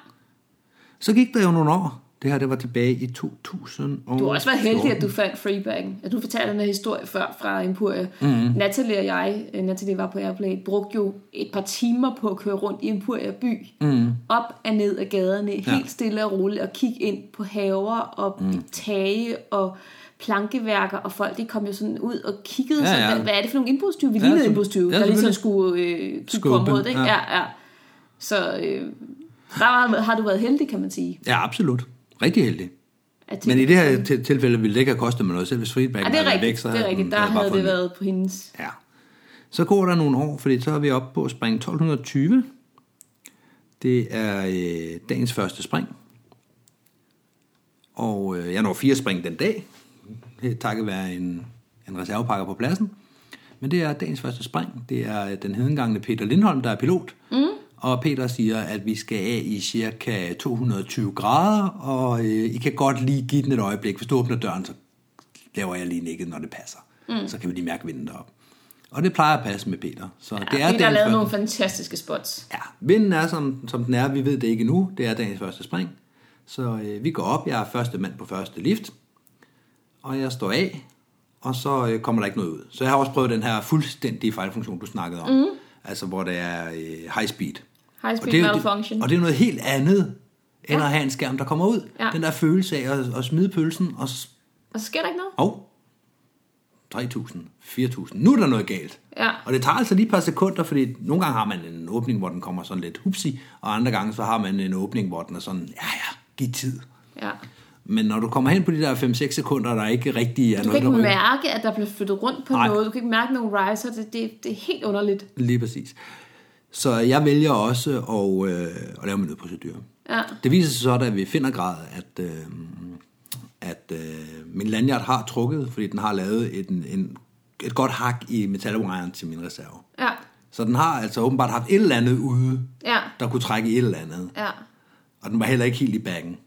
S2: Så gik der jo nogle år. Det her, det var tilbage i 2000.
S3: Du har også været heldig, at du fandt freebagen. At du fortalte den her historie før fra Empuria.
S2: Mhm.
S3: Mm. Natalie og jeg, øh, Natalie var på Airplay, brugte jo et par timer på at køre rundt i Empuria by.
S2: Mhm.
S3: Mm. Op og ned ad gaderne, helt stille og roligt, og kigge ind på haver og mm. tage og plankeværker, og folk de kom jo sådan ud og kiggede,
S2: Ja,
S3: ja, ja. Hvad, er det for nogle indbrudstyve? Vi
S2: Ja,
S3: lignede indbrudstyve,
S2: ja,
S3: der ligesom skulle øh, kigge på
S2: Skubbe,
S3: området. Ikke?
S2: ja.
S3: Ja. Ja, Så øh, der har, har du været heldig, kan man sige.
S2: Ja, absolut. Rigtig heldig.
S3: At
S2: Men i det her til- tilfælde ville det ikke have kostet mig noget, selv hvis feedbacken
S3: Ja, det er rigtigt.
S2: væk, så
S3: det er rigtigt.
S2: den-
S3: Der
S2: havde
S3: det været på hendes...
S2: Ja. Så går der nogle år, fordi så er vi oppe på at springe 1220. Det er øh, dagens første spring. Og øh, jeg når fire spring den dag, øh, takket være en, en reservepakker på pladsen. Men det er dagens første spring. Det er den hedengangne Peter Lindholm, der er pilot. Mm. Og Peter siger, at vi skal af i cirka 220 grader, og øh, I kan godt lige give den et øjeblik. Hvis du åbner døren, så laver jeg lige nikket, når det passer. mm. så kan vi lige mærke vinden derop. Og det plejer at passe med Peter. Så
S3: Ja,
S2: det er
S3: Peter har lavet
S2: første-
S3: nogle fantastiske spots.
S2: Ja, vinden er, som, som den er. Vi ved det ikke endnu. Det er dagens første spring. Så øh, vi går op. Jeg er første mand på første lift. Og jeg står af. Og så øh, kommer der ikke noget ud. Så jeg har også prøvet den her fuldstændige fejlfunktion, du snakkede om. Mm. Altså, hvor det er øh, high speed.
S3: High
S2: Og
S3: speed
S2: det, er jo-
S3: malfunction.
S2: det, og det er noget helt andet, end
S3: Ja.
S2: at have en skærm, der kommer ud.
S3: Ja.
S2: Den der følelse af at, at smide pølsen, og
S3: Og så sker der ikke noget.
S2: Hov. 3.000, 4.000. Nu er der noget galt.
S3: Ja.
S2: Og det tager altså lige et par sekunder, fordi nogle gange har man en åbning, hvor den kommer sådan lidt hupsi, og andre gange så har man en åbning, hvor den er sådan, ja ja, giv tid.
S3: Ja.
S2: Men når du kommer hen på de der 5-6 sekunder, der ikke rigtig er
S3: Du kan
S2: noget,
S3: ikke mærke, at der bliver flyttet rundt på
S2: Nej.
S3: noget. Du kan ikke mærke nogen riser. Det, det, det er helt underligt.
S2: Lige præcis. Så jeg vælger også at, øh, at lave min nødprocedure.
S3: Ja.
S2: Det viser sig så, da vi finder grad, at, øh, at øh, min lanyard har trukket, fordi den har lavet et, en, et godt hak i metalwiren til min reserve.
S3: Ja.
S2: Så den har altså åbenbart haft et eller andet ude,
S3: Ja.
S2: der kunne trække et eller andet.
S3: Ja.
S2: Og den var heller ikke helt i bagen.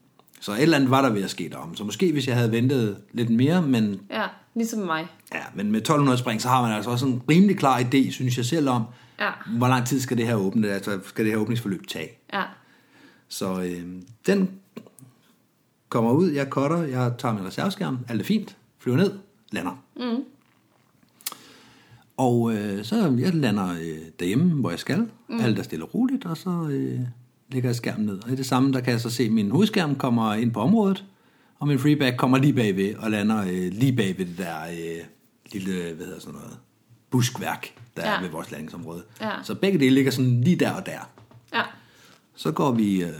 S2: Så et eller andet var der ved at ske derom. Så måske hvis jeg havde ventet lidt mere, men,
S3: Ja. Ligesom mig.
S2: ja, men med 1200 spring, så har man altså også en rimelig klar idé, synes jeg selv om,
S3: Ja.
S2: hvor lang tid skal det her åbne, altså skal det her åbningsforløb tage.
S3: Ja.
S2: Så øh, den kommer ud, jeg cutter, jeg tager min reserveskærm, alt er fint, flyver ned, lander. Mm. Og øh, så jeg lander øh, derhjemme, hvor jeg skal, mm. alt er stille og roligt, og så øh, lægger skærmen ned. Og i det samme, der kan jeg så se, at min hovedskærm kommer ind på området, og min freeback kommer lige bagved og lander øh, lige bagved det der øh, lille, hvad hedder sådan noget, buskværk, der. Ja. er ved vores landingsområde.
S3: Ja.
S2: Så begge dele ligger sådan lige der og der.
S3: Ja.
S2: Så går vi, øh,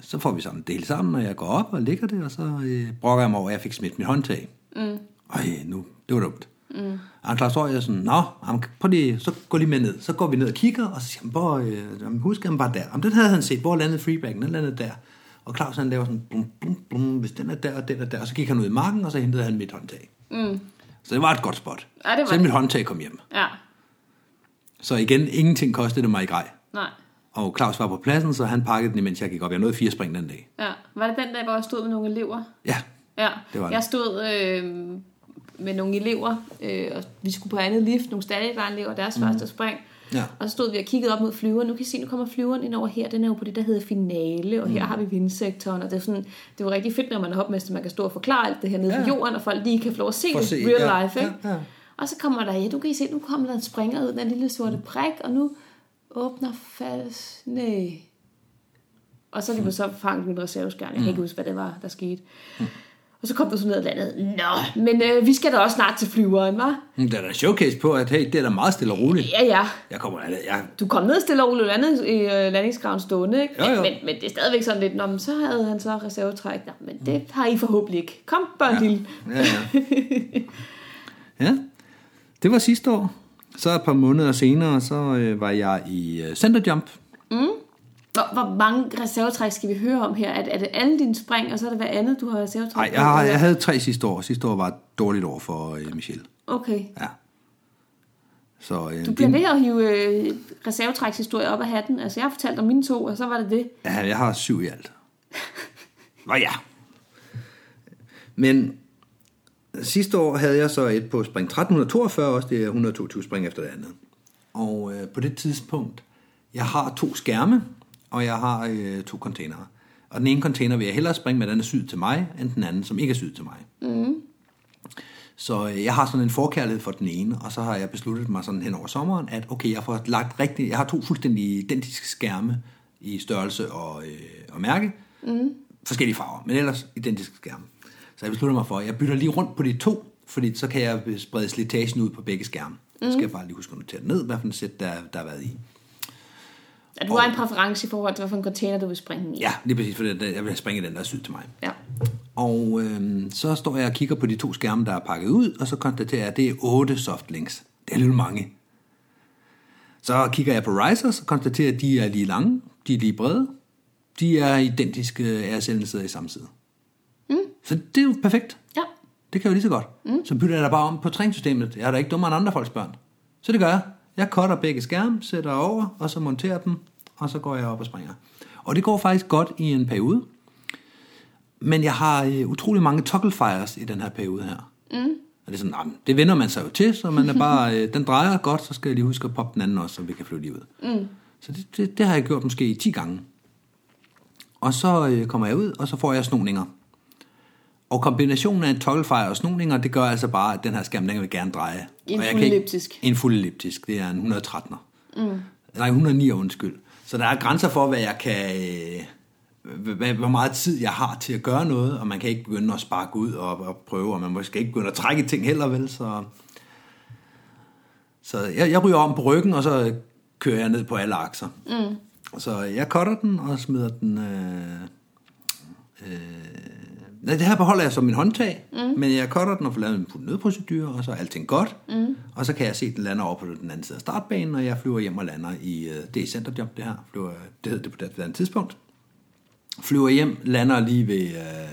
S2: så får vi sådan en del sammen, og jeg går op og ligger det, og så øh, brokker jeg mig over, at jeg fik smidt mit håndtag. Mm. Ej, nu, det var dumt. Mm. Og Claus Høj er sådan, nå, jamen, prøv lige, så gå lige med ned. Så går vi ned og kigger, og så siger han, hvor, øh, husk han bare der. Jamen, den havde han set, hvor landede freebacken, den landede der. Og Claus han laver sådan, blum, blum, blum, hvis den er der, og den er der. Og så gik han ud i marken, og så hentede han mit håndtag. Mm. Så det var et godt spot.
S3: Ja, det var
S2: Selv mit håndtag kom hjem.
S3: Ja.
S2: Så igen, ingenting kostede det mig i grej.
S3: Nej.
S2: Og Claus var på pladsen, så han pakkede den, imens jeg gik op. Jeg nåede fire spring den dag.
S3: Ja. Var det den dag, hvor jeg stod med nogle elever?
S2: Ja,
S3: Ja,
S2: Det var det.
S3: jeg stod øh, med nogle elever, øh, og vi skulle på andet lift, nogle stadigarnelever, deres mm. første spring.
S2: Ja.
S3: Og så stod vi og kiggede op mod flyveren. Nu kan I se, nu kommer flyveren ind over her. Den er jo på det, der hedder finale, og
S2: Mm.
S3: her har vi vindsektoren. Og det er, sådan, det var rigtig fedt, når man er hopmester, man kan stå og forklare alt det her nede
S2: Ja.
S3: på jorden, og folk lige kan få lov at se
S2: For
S3: det
S2: se,
S3: real
S2: ja,
S3: life. Ikke?
S2: ja, ja.
S3: Og så kommer der, ja, du kan I se, nu kommer der en springer ud, den lille sorte prik, og nu åbner fast. Nej. Og så er de så fanget min reserveskærm. Jeg kan ikke huske, hvad det var, der skete. Og så kom du så ned og landede. Nå, men øh, vi skal da også snart til flyveren, var?
S2: Der er da showcase på, at hey, det er da meget stille og roligt.
S3: Ja, ja.
S2: Jeg kommer, jeg,
S3: Du kom ned stille og roligt og landede i øh, landingsgraven stående, ikke?
S2: Jo, jo.
S3: Men, men, det er stadigvæk sådan lidt, Nå, men så havde han så reservetræk. Nå, men det har I forhåbentlig ikke. Kom, børn ja. lille.
S2: ja, ja. ja, det var sidste år. Så et par måneder senere, så øh, var jeg i øh, Center Jump.
S3: Hvor, hvor mange reservetræk skal vi høre om her? Er, det- er det alle dine spring, og så er det hvad andet, du har reservetræk
S2: Nej, jeg, har, jeg havde tre sidste år. Sidste år var et dårligt år for øh, Michelle.
S3: Okay.
S2: Ja. Så, øh,
S3: Du bliver ved at hive øh, reservetrækshistorie op af hatten. Altså, jeg har fortalt om mine to, og så var det det.
S2: Ja, jeg har syv i alt. Nå ja. Men sidste år havde jeg så et på spring 1342 også, det er 122 spring efter det andet. Og øh, på det tidspunkt, jeg har to skærme, og jeg har øh, to containere. Og den ene container vil jeg hellere springe med, den er syet til mig, end den anden, som ikke er syet til mig. Mm. Så øh, jeg har sådan en forkærlighed for den ene, og så har jeg besluttet mig sådan hen over sommeren, at okay, jeg får lagt rigtig, jeg har to fuldstændig identiske skærme i størrelse og, øh, og mærke, mm. forskellige farver, men ellers identiske skærme. Så jeg beslutter mig for, at jeg bytter lige rundt på de to, fordi så kan jeg sprede slitagen ud på begge skærme. Mm. Så skal jeg bare lige huske at notere ned, hvad for en sæt der, der har været i.
S3: Ja, du har en præference i forhold til, hvilken container du vil springe i.
S2: Ja, lige præcis, for det, jeg vil springe den, der er syet til mig.
S3: ja.
S2: Og øh, så står jeg og kigger på de to skærme, der er pakket ud, og så konstaterer jeg, at det er otte softlinks. Det er lidt mange. Så kigger jeg på risers og konstaterer, at de er lige lange, de er lige brede, de er identiske cellene sidder i samme side. Mm. Så det er jo perfekt.
S3: Ja.
S2: Det kan jeg jo lige så godt. Mm. Så bytter jeg da bare om på træningssystemet. Jeg er da ikke dummere end andre folks børn. Så det gør jeg. Jeg cutter begge skærme, sætter over, og så monterer dem, og så går jeg op og springer. Og det går faktisk godt i en periode. Men jeg har øh, utrolig mange toggle fires i den her periode her. Mm. det er sådan, nej, det vender man sig jo til, så man er bare, øh, den drejer godt, så skal jeg lige huske at poppe den anden også, så vi kan flyve lige ud. Mm. Så det, det, det, har jeg gjort måske 10 gange. Og så øh, kommer jeg ud, og så får jeg snoninger. Og kombinationen af en togglefejr og snoninger, det gør altså bare, at den her skærm, den vil gerne dreje.
S3: En fuld elliptisk.
S2: En fuld elliptisk, det er en 113'er. Mm. Nej, 109 undskyld. Så der er grænser for, hvad jeg kan... Øh, hvad- hvor meget tid jeg har til at gøre noget, og man kan ikke begynde at sparke ud og, og prøve, og man måske ikke begynde at trække ting heller vel, så, så jeg, jeg ryger om på ryggen, og så kører jeg ned på alle akser. Mm. Så jeg cutter den og smider den... Øh, øh, det her beholder jeg som min håndtag, mm. men jeg cutter den og får lavet en nødprocedur, og så er alting godt. Mm. Og så kan jeg se, at den lander over på den anden side af startbanen, og jeg flyver hjem og lander i... Øh, det er centerjump, det her. Flyver, det hed det på det, det andet tidspunkt. Flyver hjem, lander lige ved øh,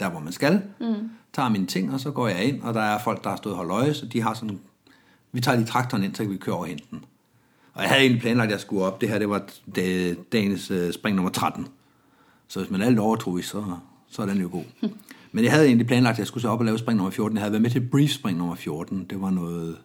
S2: der, hvor man skal. Mm. Tager mine ting, og så går jeg ind, og der er folk, der har stået og holdt øje, så de har sådan... Vi tager lige traktoren ind, så kan vi køre over og hente den. Og jeg havde egentlig planlagt, at jeg skulle op. Det her, det var dagens øh, spring nummer 13. Så hvis man lidt overtroisk, så, så er den jo god. Men jeg havde egentlig planlagt, at jeg skulle så op og lave spring nummer 14. Jeg havde været med til brief spring nummer 14. Det var noget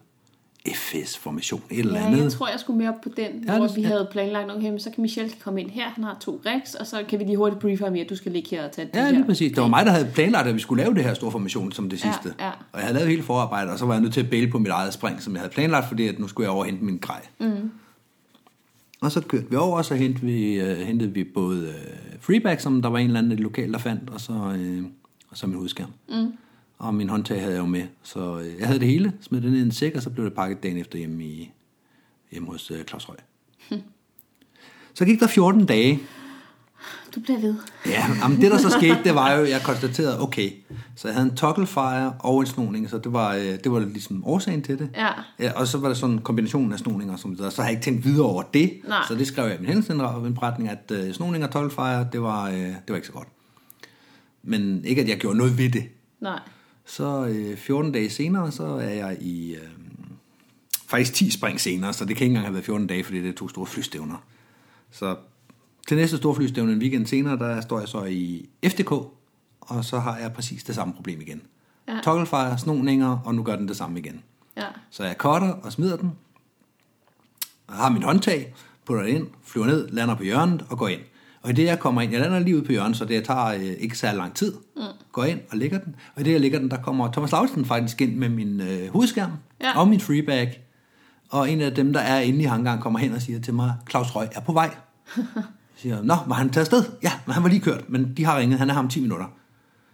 S2: FS-formation, et eller
S3: Ja,
S2: andet.
S3: jeg tror, jeg skulle mere op på den,
S2: Ja,
S3: ja, hvor
S2: det-
S3: vi
S2: ja.
S3: havde planlagt, okay, så kan Michelle komme ind her, han har to rigs, og så kan vi lige hurtigt briefe ham i, at du skal ligge her og tage
S2: Ja,
S3: de
S2: lige præcis. Det var mig, der havde planlagt, at vi skulle lave det her store formation som det
S3: Ja,
S2: sidste.
S3: ja.
S2: Og jeg havde lavet hele forarbejdet, og så var jeg nødt til at bæle på mit eget spring, som jeg havde planlagt, fordi at nu skulle jeg over og hente min grej. Mm. Og så kørte vi over, og så hentede vi, uh, hentede vi både uh, freeback, som der var en eller anden lokal, der fandt, og så, uh, og så min udskærm. Mm. Og min håndtag havde jeg jo med, så uh, jeg havde det hele, smed det ned i en sæk, og så blev det pakket dagen efter hjemme, i, hjemme hos uh, Claus Røg. Så gik der 14 dage,
S3: Du bliver ved.
S2: Ja, jamen det der så skete, det var jo, jeg konstaterede, okay, så jeg havde en togglefire og en snoning, så det var, øh, det var ligesom årsagen til det.
S3: Ja.
S2: ja og så var der sådan en kombination af snoninger, som der, så har jeg ikke tænkt videre over det.
S3: Nej.
S2: Så det skrev jeg i min hændelseindretning, at øh, snoning og togglefire, det var, øh, det var ikke så godt. Men ikke, at jeg gjorde noget ved det.
S3: Nej.
S2: Så øh, 14 dage senere, så er jeg i... Øh, faktisk 10 spring senere, så det kan ikke engang have været 14 dage, fordi det er to store flystævner. Så til næste store flystævne en weekend senere, der står jeg så i FDK, og så har jeg præcis det samme problem igen.
S3: Ja.
S2: Togglefire, snoninger, og nu gør den det samme igen.
S3: Ja.
S2: Så jeg cutter og smider den, og har min håndtag, putter det ind, flyver ned, lander på hjørnet og går ind. Og i det jeg kommer ind, jeg lander lige ud på hjørnet, så det tager øh, ikke særlig lang tid, mm. går ind og lægger den. Og i det jeg lægger den, der kommer Thomas Lauritsen faktisk ind med min øh, hovedskærm
S3: Ja.
S2: og min freebag. Og en af dem, der er inde i hangaren, kommer hen og siger til mig, Claus Røg er på vej. Siger, nå, var han taget afsted? Ja, men han var lige kørt, men de har ringet, han er her om 10 minutter.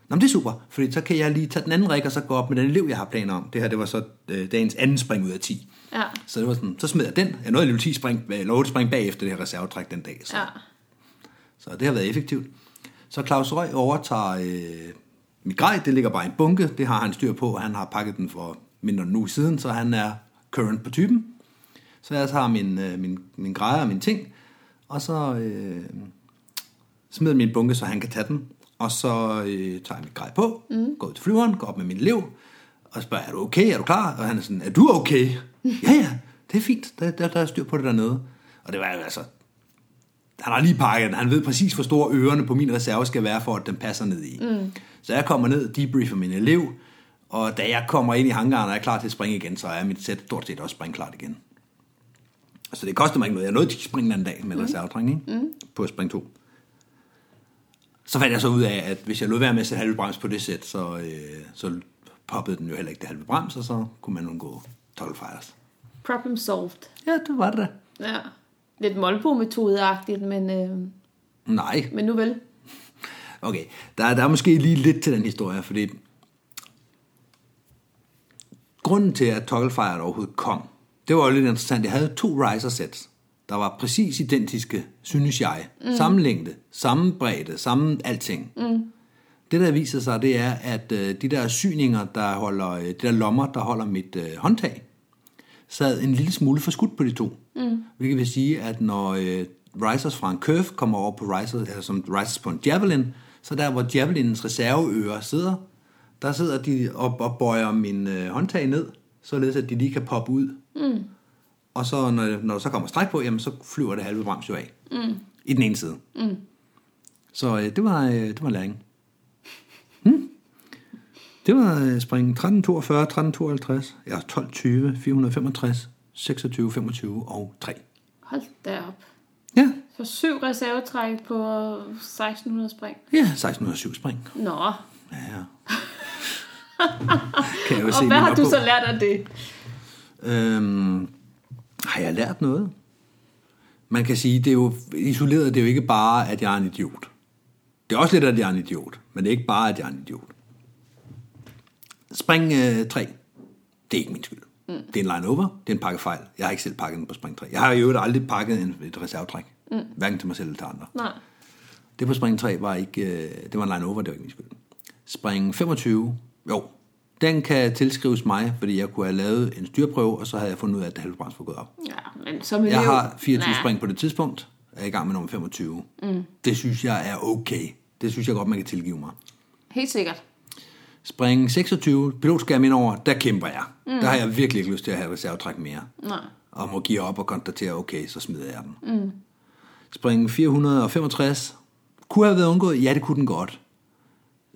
S2: Nå, men det er super, fordi så kan jeg lige tage den anden rig, og så gå op med den elev, jeg har planer om. Det her, det var så øh, dagens anden spring ud af 10.
S3: Ja.
S2: Så det var sådan, så smed jeg den. Jeg nåede lige 10 spring, eller 8 spring bagefter det her reservetræk den dag. Så,
S3: Ja.
S2: så det har været effektivt. Så Claus Røg overtager øh, mit grej, det ligger bare i en bunke. Det har han styr på, han har pakket den for mindre uge siden, så han er current på typen. Så jeg tager min, øh, min, min grejer og mine ting, og så øh, smider min bunke, så han kan tage den. Og så øh, tager jeg mit grej på, mm. går ud til flyveren, går op med min elev, og spørger, er du okay, er du klar? Og han er sådan, er du okay? ja, ja, det er fint, der, der, der er styr på det dernede. Og det var altså, han har lige pakket den. Han ved præcis, hvor store ørerne på min reserve skal være, for at den passer ned i. Mm. Så jeg kommer ned, debriefer min elev, og da jeg kommer ind i hangaren og er klar til at springe igen, så er mit sæt stort set også springklart igen. Så det koster mig ikke noget. Jeg nåede 10 spring den anden dag med mm. ikke? Mm. På spring 2. Så fandt jeg så ud af, at hvis jeg lod være med at sætte halve brems på det sæt, så, øh, så poppede den jo heller ikke det halve brems, og så kunne man undgå 12 fires.
S3: Problem solved.
S2: Ja, det var det da.
S3: Ja. Lidt målbo-metodeagtigt, men, øh,
S2: Nej,
S3: men nu vel.
S2: Okay, der, er- der er måske lige lidt til den historie, fordi grunden til, at Togglefire overhovedet kom, det var jo lidt interessant. Jeg havde to riser sets, der var præcis identiske, synes jeg. Mm. Samme længde, samme bredde, samme alting. Mm. Det, der viser sig, det er, at øh, de der syninger, der holder, øh, de der lommer, der holder mit øh, håndtag, sad en lille smule for skudt på de to. Mm. Hvilket vil sige, at når øh, risers fra en curve kommer over på risers, eller som risers på en javelin, så der, hvor javelinens reserveører sidder, der sidder de og, og bøjer min øh, håndtag ned, således at de lige kan poppe ud. Mm. Og så, når, når der så kommer stræk på, jamen, så flyver det halve brems jo af. Mm. I den ene side. Mm. Så øh, det, var, øh, det var læring. Det var øh, spring 1342, 1352, ja, 1220, 465, 26, 25 og 3.
S3: Hold da op.
S2: Ja,
S3: Så syv reservetræk på 1600 spring.
S2: ja, 1607 spring.
S3: Nå,
S2: Ja, ja. Kan jeg jo se
S3: og hvad
S2: min
S3: har du så lært af det?
S2: Øhm, har jeg lært noget? Man kan sige, det er jo isoleret, det er jo ikke bare, at jeg er en idiot. Det er også lidt, at jeg er en idiot, men det er ikke bare, at jeg er en idiot. Spring øh, 3, det er ikke min skyld. Mm. Det er en line over, det er en pakkefejl. Jeg har ikke selv pakket den på spring 3. Jeg har i øvrigt aldrig pakket en, et reservetræk. Mm. Hverken til mig selv eller til andre.
S3: Nej.
S2: Det på spring 3 var ikke, øh, det var en line over, det var ikke min skyld. Spring 25, jo, den kan tilskrives mig, fordi jeg kunne have lavet en styrprøve, og så havde jeg fundet ud af, at halvbrænds var gået op.
S3: Ja, men som elev...
S2: Jeg har 24
S3: Nej.
S2: spring på det tidspunkt, og er i gang med nummer 25. Mm. Det synes jeg er okay. Det synes jeg godt, man kan tilgive mig.
S3: Helt sikkert.
S2: Spring 26, pilotskærm indover, der kæmper jeg. Mm. Der har jeg virkelig ikke lyst til at have reservetræk mere.
S3: Nej.
S2: Og må give op og konstatere, okay, så smider jeg den. Mm. Spring 465, kunne have været undgået? Ja, det kunne den godt.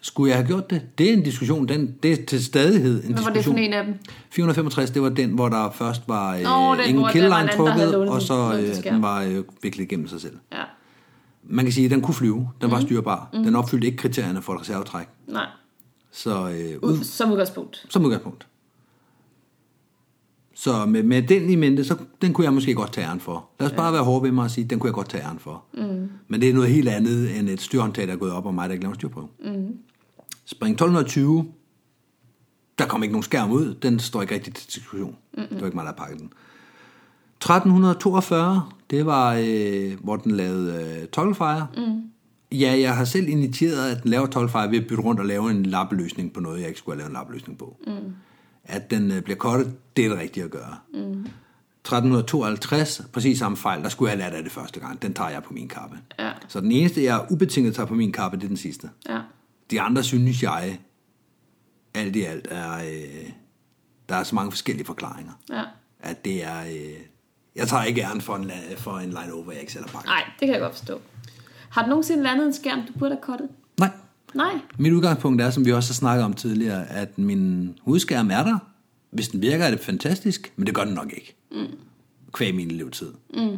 S2: Skulle jeg have gjort det? Det er en diskussion, den, det er til stadighed en
S3: Hvad var det
S2: diskussion.
S3: for en af dem?
S2: 465, det var den, hvor der først var øh,
S3: Nå, den,
S2: ingen
S3: havde
S2: trukket, og så øh, den var øh, viklet igennem sig selv.
S3: Ja.
S2: Man kan sige, at den kunne flyve. Den
S3: Mm.
S2: var styrbar. Den opfyldte ikke kriterierne for et reservetræk.
S3: Nej.
S2: Så øh, ud,
S3: Som udgangspunkt.
S2: som udgangspunkt. Så med, med den i mente, så den kunne jeg måske godt tage æren for. Lad os bare være hårde ved mig og sige, den kunne jeg godt tage æren for. Mm. Men det er noget helt andet end et styrhåndtag, der er gået op, og mig, der ikke laver en styrprøve. Mm. Spring 1220, der kom ikke nogen skærm ud. Den står ikke rigtig til diskussion. Mm-hmm. Det var ikke mig, der pakkede den. 1342, det var, øh, hvor den lavede øh, togglefire. Mm. Ja, jeg har selv initieret, at den laver togglefire ved at bytte rundt og lave en lappeløsning på noget, jeg ikke skulle have lavet en lappeløsning på. Mm. At den øh, bliver kottet, det er det rigtige at gøre. Mm. 1352, præcis samme fejl, der skulle jeg have lært af det første gang. Den tager jeg på min kappe.
S3: Ja.
S2: Så den eneste, jeg ubetinget tager på min kappe, det er den sidste.
S3: Ja.
S2: De andre synes jeg, alt i alt, er, øh, der er så mange forskellige forklaringer.
S3: Ja.
S2: At det er, øh, jeg tager ikke æren for en, for en line over, jeg ikke selv har pakket.
S3: Nej, det kan jeg godt forstå. Har du nogensinde landet en skærm, du burde have kottet?
S2: Nej. Mit udgangspunkt er, som vi også har snakket om tidligere, at min hovedskærm er der. Hvis den virker, er det fantastisk, men det gør den nok ikke. Mm. Kvæg min levetid. Mm.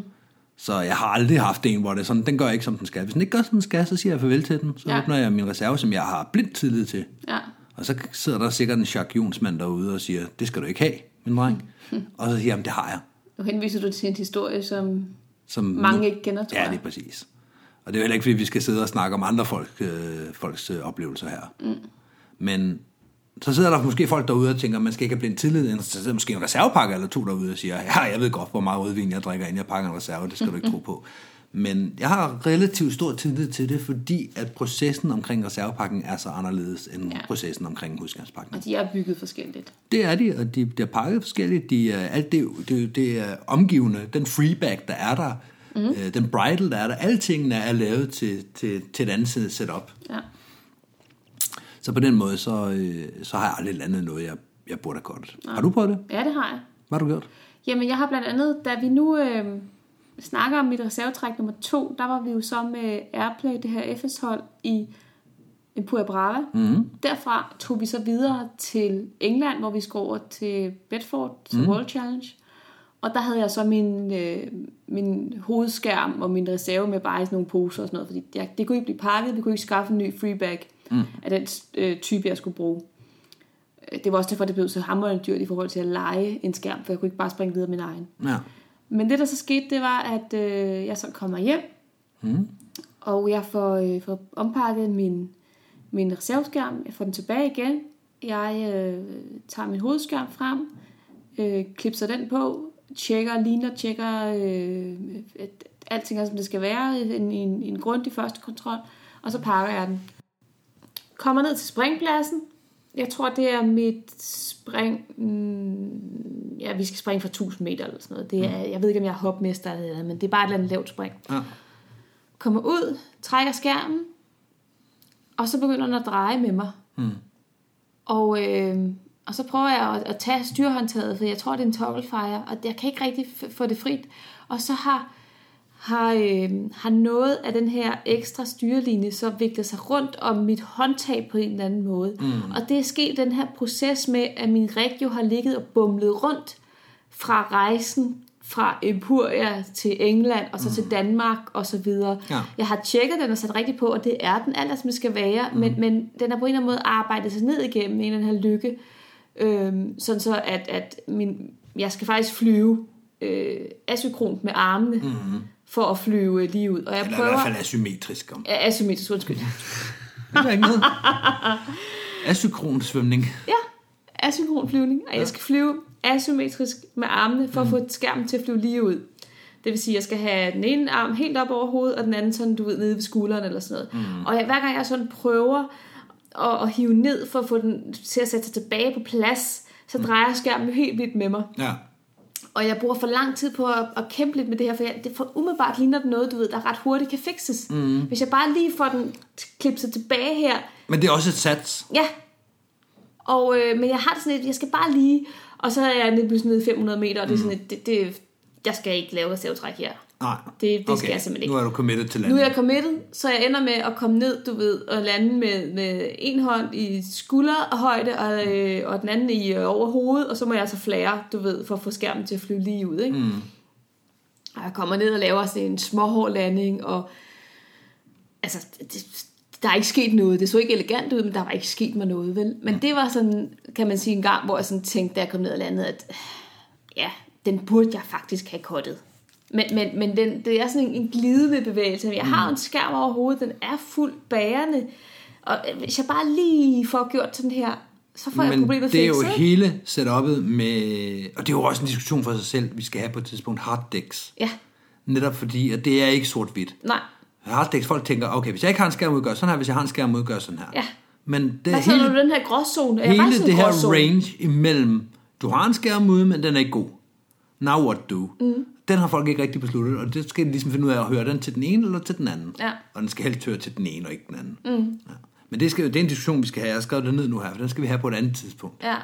S2: Så jeg har aldrig haft en, hvor det er sådan, den gør ikke, som den skal. Hvis den ikke gør, som den skal, så siger jeg farvel til den. Så
S3: Ja.
S2: ja. åbner jeg min reserve, som jeg har blind tillid til.
S3: Ja.
S2: Og så sidder der sikkert en Jacques Jonsmand derude og siger, det skal du ikke have, min dreng. Mm. Og så siger jeg, det har jeg.
S3: Nu henviser du til en historie, som
S2: Som
S3: mange ikke kender, tror
S2: Ja,
S3: jeg.
S2: det er præcis. Og det er jo heller ikke, fordi vi skal sidde og snakke om andre folk, øh, folks øh, oplevelser her. Mm. Men så sidder der måske folk derude og tænker, man skal ikke have blind tillid. Så sidder der måske en reservepakke eller to derude og siger, ja, jeg ved godt, hvor meget rødvin jeg drikker, inden jeg pakker en reserve. Det skal du ikke tro på. Men jeg har relativt stor tillid til det, fordi at processen omkring reservepakken er så anderledes end
S3: Ja.
S2: processen omkring husgangspakken.
S3: Og de er bygget forskelligt.
S2: Det er de, og de bliver pakket forskelligt. De alt det, det, det er omgivende. Den freeback, der er der, mm. øh, den bridal, der er der, alle tingene er lavet til, til, til et andet setup.
S3: Ja.
S2: Så på den måde, så, øh, så har jeg aldrig landet noget, jeg, jeg burde have godt. Har du prøvet det?
S3: Ja, det har jeg.
S2: Hvad har du gjort?
S3: Jamen, jeg har blandt andet, da vi nu øh, snakker om mit reservetræk nummer to, der var vi jo så med Airplay, det her FS-hold i Empura Brava. Mm-hmm. Derfra tog vi så videre til England, hvor vi skulle over til Bedford til mm-hmm. World Challenge. Og der havde jeg så min, øh, min hovedskærm og min reserve med bare i sådan nogle poser og sådan noget, fordi jeg, det kunne ikke blive pakket, vi kunne ikke skaffe en ny freebag mm. af den øh, type, jeg skulle bruge. Øh, Det var også derfor, det blev så hammerende dyrt i forhold til at lege en skærm, for jeg kunne ikke bare springe videre min egen.
S2: Ja.
S3: Men det, der så skete, det var, at øh, jeg så kommer hjem, mm. og jeg får, øh, får ompakket min, min reserveskærm. Jeg får den tilbage igen. Jeg øh, tager min hovedskærm frem, øh, klipser den på, tjekker, ligner, tjekker, øh, at alting er, som det skal være, i en, en, en grundig første kontrol, og så pakker jeg den. Kommer ned til springpladsen. Jeg tror, det er mit spring... Mm, ja, vi skal springe for 1000 meter eller sådan noget. Det er, jeg ved ikke, om jeg er hopmester eller noget, men det er bare et eller andet lavt spring.
S2: Ja.
S3: Kommer ud, trækker skærmen, og så begynder den at dreje med mig. Mm. Og, øh, og så prøver jeg at, at tage styrhåndtaget, for jeg tror, det er en togglefire, og jeg kan ikke rigtig få det frit. Og så har, har, øh, har noget af den her ekstra styrelinje så viklet sig rundt om mit håndtag på en eller anden måde. Mm. Og det er sket den her proces med, at min regio har ligget og bumlet rundt fra rejsen fra Empuria til England, og så mm. til Danmark, og så videre.
S2: Ja.
S3: Jeg har tjekket den og sat rigtigt på, og det er den alt, som det skal være, mm. men, men den har på en eller anden måde arbejdet sig ned igennem en eller anden her lykke, øhm, sådan så, at, at min, jeg skal faktisk flyve øh, asynkront med armene, mm. for at flyve lige ud. Og jeg
S2: Eller i
S3: prøver...
S2: hvert fald asymmetrisk. Om.
S3: Ja, asymmetrisk, undskyld.
S2: Er der ikke noget? Asynkron svømning.
S3: Ja, asynkron flyvning. Og jeg skal flyve asymmetrisk med armene, for at få skærmen til at flyve lige ud. Det vil sige, at jeg skal have den ene arm helt op over hovedet, og den anden sådan, du ved, nede ved skulderen eller sådan noget. Mm. Og jeg, hver gang jeg sådan prøver at, at hive ned, for at få den til at sætte sig tilbage på plads, så drejer skærmen helt vildt med mig.
S2: Ja.
S3: Og jeg bruger for lang tid på at, at kæmpe lidt med det her, for jeg, det for umiddelbart ligner det noget, du ved, der ret hurtigt kan fikses. Mm. Hvis jeg bare lige får den klipset tilbage her,
S2: Men det er også et sats.
S3: Ja. Og, øh, men jeg har det sådan lidt, jeg skal bare lige, og så er jeg nede pludselig nede 500 meter, og det er sådan lidt, det, det, jeg skal ikke lave reservetræk her.
S2: Nej.
S3: Det, det skal jeg simpelthen ikke.
S2: Nu er du committed til
S3: Nu
S2: landet.
S3: er jeg committed, så jeg ender med at komme ned, du ved, og lande med, med en hånd i skulderhøjde, og, øh, og den anden i øh, over hovedet, og så må jeg altså flære, du ved, for at få skærmen til at flyve lige ud, ikke? Mm. Og jeg kommer ned og laver sådan en småhård landing, og altså, det, der er ikke sket noget. Det så ikke elegant ud, men der var ikke sket mig noget, vel? Men det var sådan, kan man sige, en gang, hvor jeg sådan tænkte, da jeg kom ned og landede, at ja, den burde jeg faktisk have kottet. Men, men, men den, det er sådan en, en glidende bevægelse. Jeg har en skærm over hovedet, den er fuldt bærende. Og øh, hvis jeg bare lige får gjort sådan her, så får jeg
S2: Men
S3: problemet
S2: det er jo
S3: fikset,
S2: hele setup'et med... Og det er jo også en diskussion for sig selv, vi skal have på et tidspunkt harddecks.
S3: Ja,
S2: Netop fordi, at det er ikke sort-hvidt.
S3: nej.
S2: Harddecks, folk tænker, okay, hvis jeg ikke har en skærm udgør sådan her, hvis jeg har en skærm udgør sådan her.
S3: Ja.
S2: Men det
S3: Hvad
S2: hele,
S3: du den her gråzone? Jeg
S2: hele det her
S3: gråzone?
S2: range imellem, du har en skærm ude, men den er ikke god. Now what do? Mm. Den har folk ikke rigtig besluttet, og det skal de ligesom finde ud af at høre den til den ene eller til den anden.
S3: Ja.
S2: Og den skal helst høre til den ene og ikke den anden. Mm. Ja. Men det, skal, det er en diskussion, vi skal have. Jeg har skrevet det ned nu her, for den skal vi have på et andet tidspunkt.
S3: Ja.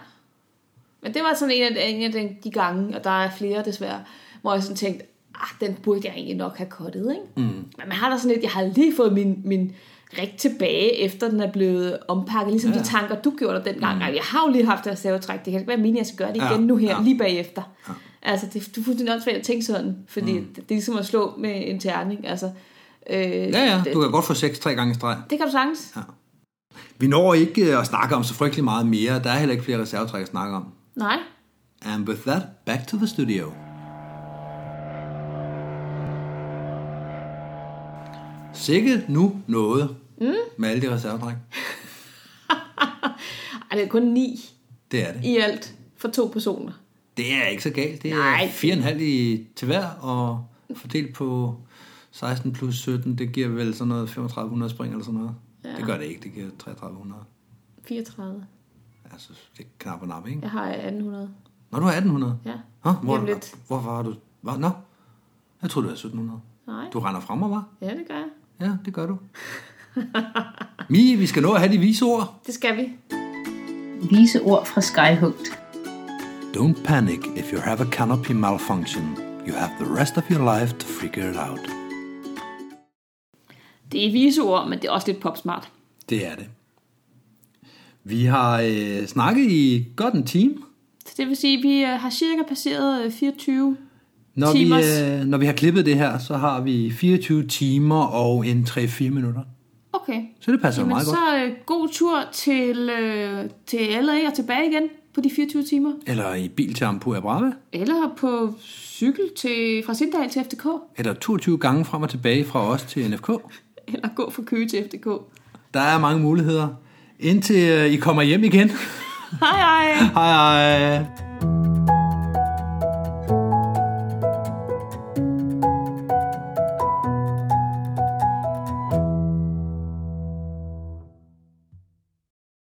S3: Men det var sådan en af, en af de, gange, og der er flere desværre, hvor jeg sådan tænkte, ah, den burde jeg egentlig nok have kottet, ikke? Mm. Men man har da sådan lidt, jeg har lige fået min, min rig tilbage, efter den er blevet ompakket, ligesom ja. de tanker, du gjorde der dengang. Mm. Jeg har jo lige haft et reservetræk, det kan ikke være meningen, jeg skal gøre det igen
S2: Ja,
S3: nu her,
S2: ja.
S3: lige bagefter. Ja. Altså, det, du er fuldstændig åndssvagt at tænke sådan, fordi mm. det, det er ligesom at slå med en terning, altså. Øh,
S2: Ja, ja,
S3: det,
S2: du kan godt få 6 tre gange i streg.
S3: det kan du sagtens.
S2: Ja. Vi når ikke at snakke om så frygtelig meget mere. Der er heller ikke flere reservetræk at snakke om.
S3: Nej.
S2: And with that, back to the studio. Sikke nu noget mm. med alle de reservetræk.
S3: Ej, det er kun ni
S2: Det er det.
S3: i alt for to personer.
S2: Det er ikke så galt. Det
S3: Nej.
S2: er 4,5 i, til hver, og fordelt på 16 plus 17, det giver vel sådan noget 3500 spring eller sådan noget. Ja. Det gør det ikke, det giver 3300.
S3: 34.
S2: Altså, det er knap og nap, ikke?
S3: Jeg har 1800.
S2: Nå, du har 1800?
S3: Ja.
S2: Hå, hvor,
S3: lidt.
S2: hvorfor har du... Hvor, nå, jeg troede, du havde 1700.
S3: Nej.
S2: Du render frem og var?
S3: Ja, det gør jeg.
S2: Ja, det gør du. Mie, vi skal nå at have de vise ord.
S3: Det skal vi.
S4: Vise ord fra Skyhooked.
S2: Don't panic if you have a canopy malfunction. You have the rest of your life to figure it out.
S3: Det er vise ord, men det er også lidt popsmart.
S2: Det er det. Vi har øh, snakket i godt en time.
S3: Så det vil sige, at vi øh, har cirka passeret øh, 24
S2: Når
S3: Timers.
S2: vi, øh, når vi har klippet det her, så har vi 24 timer og en 3-4 minutter.
S3: Okay.
S2: Så det passer
S3: Jamen,
S2: meget godt.
S3: så øh, god tur til, øh, til LA og tilbage igen på de 24 timer.
S2: Eller i bil til Ampua Brave.
S3: Eller på cykel til, fra Sindal til FDK.
S2: Eller 22 gange frem og tilbage fra os til NFK.
S3: Eller gå fra Køge til FDK.
S2: Der er mange muligheder. Indtil øh, I kommer hjem igen.
S3: Hej hej!
S2: hej hej.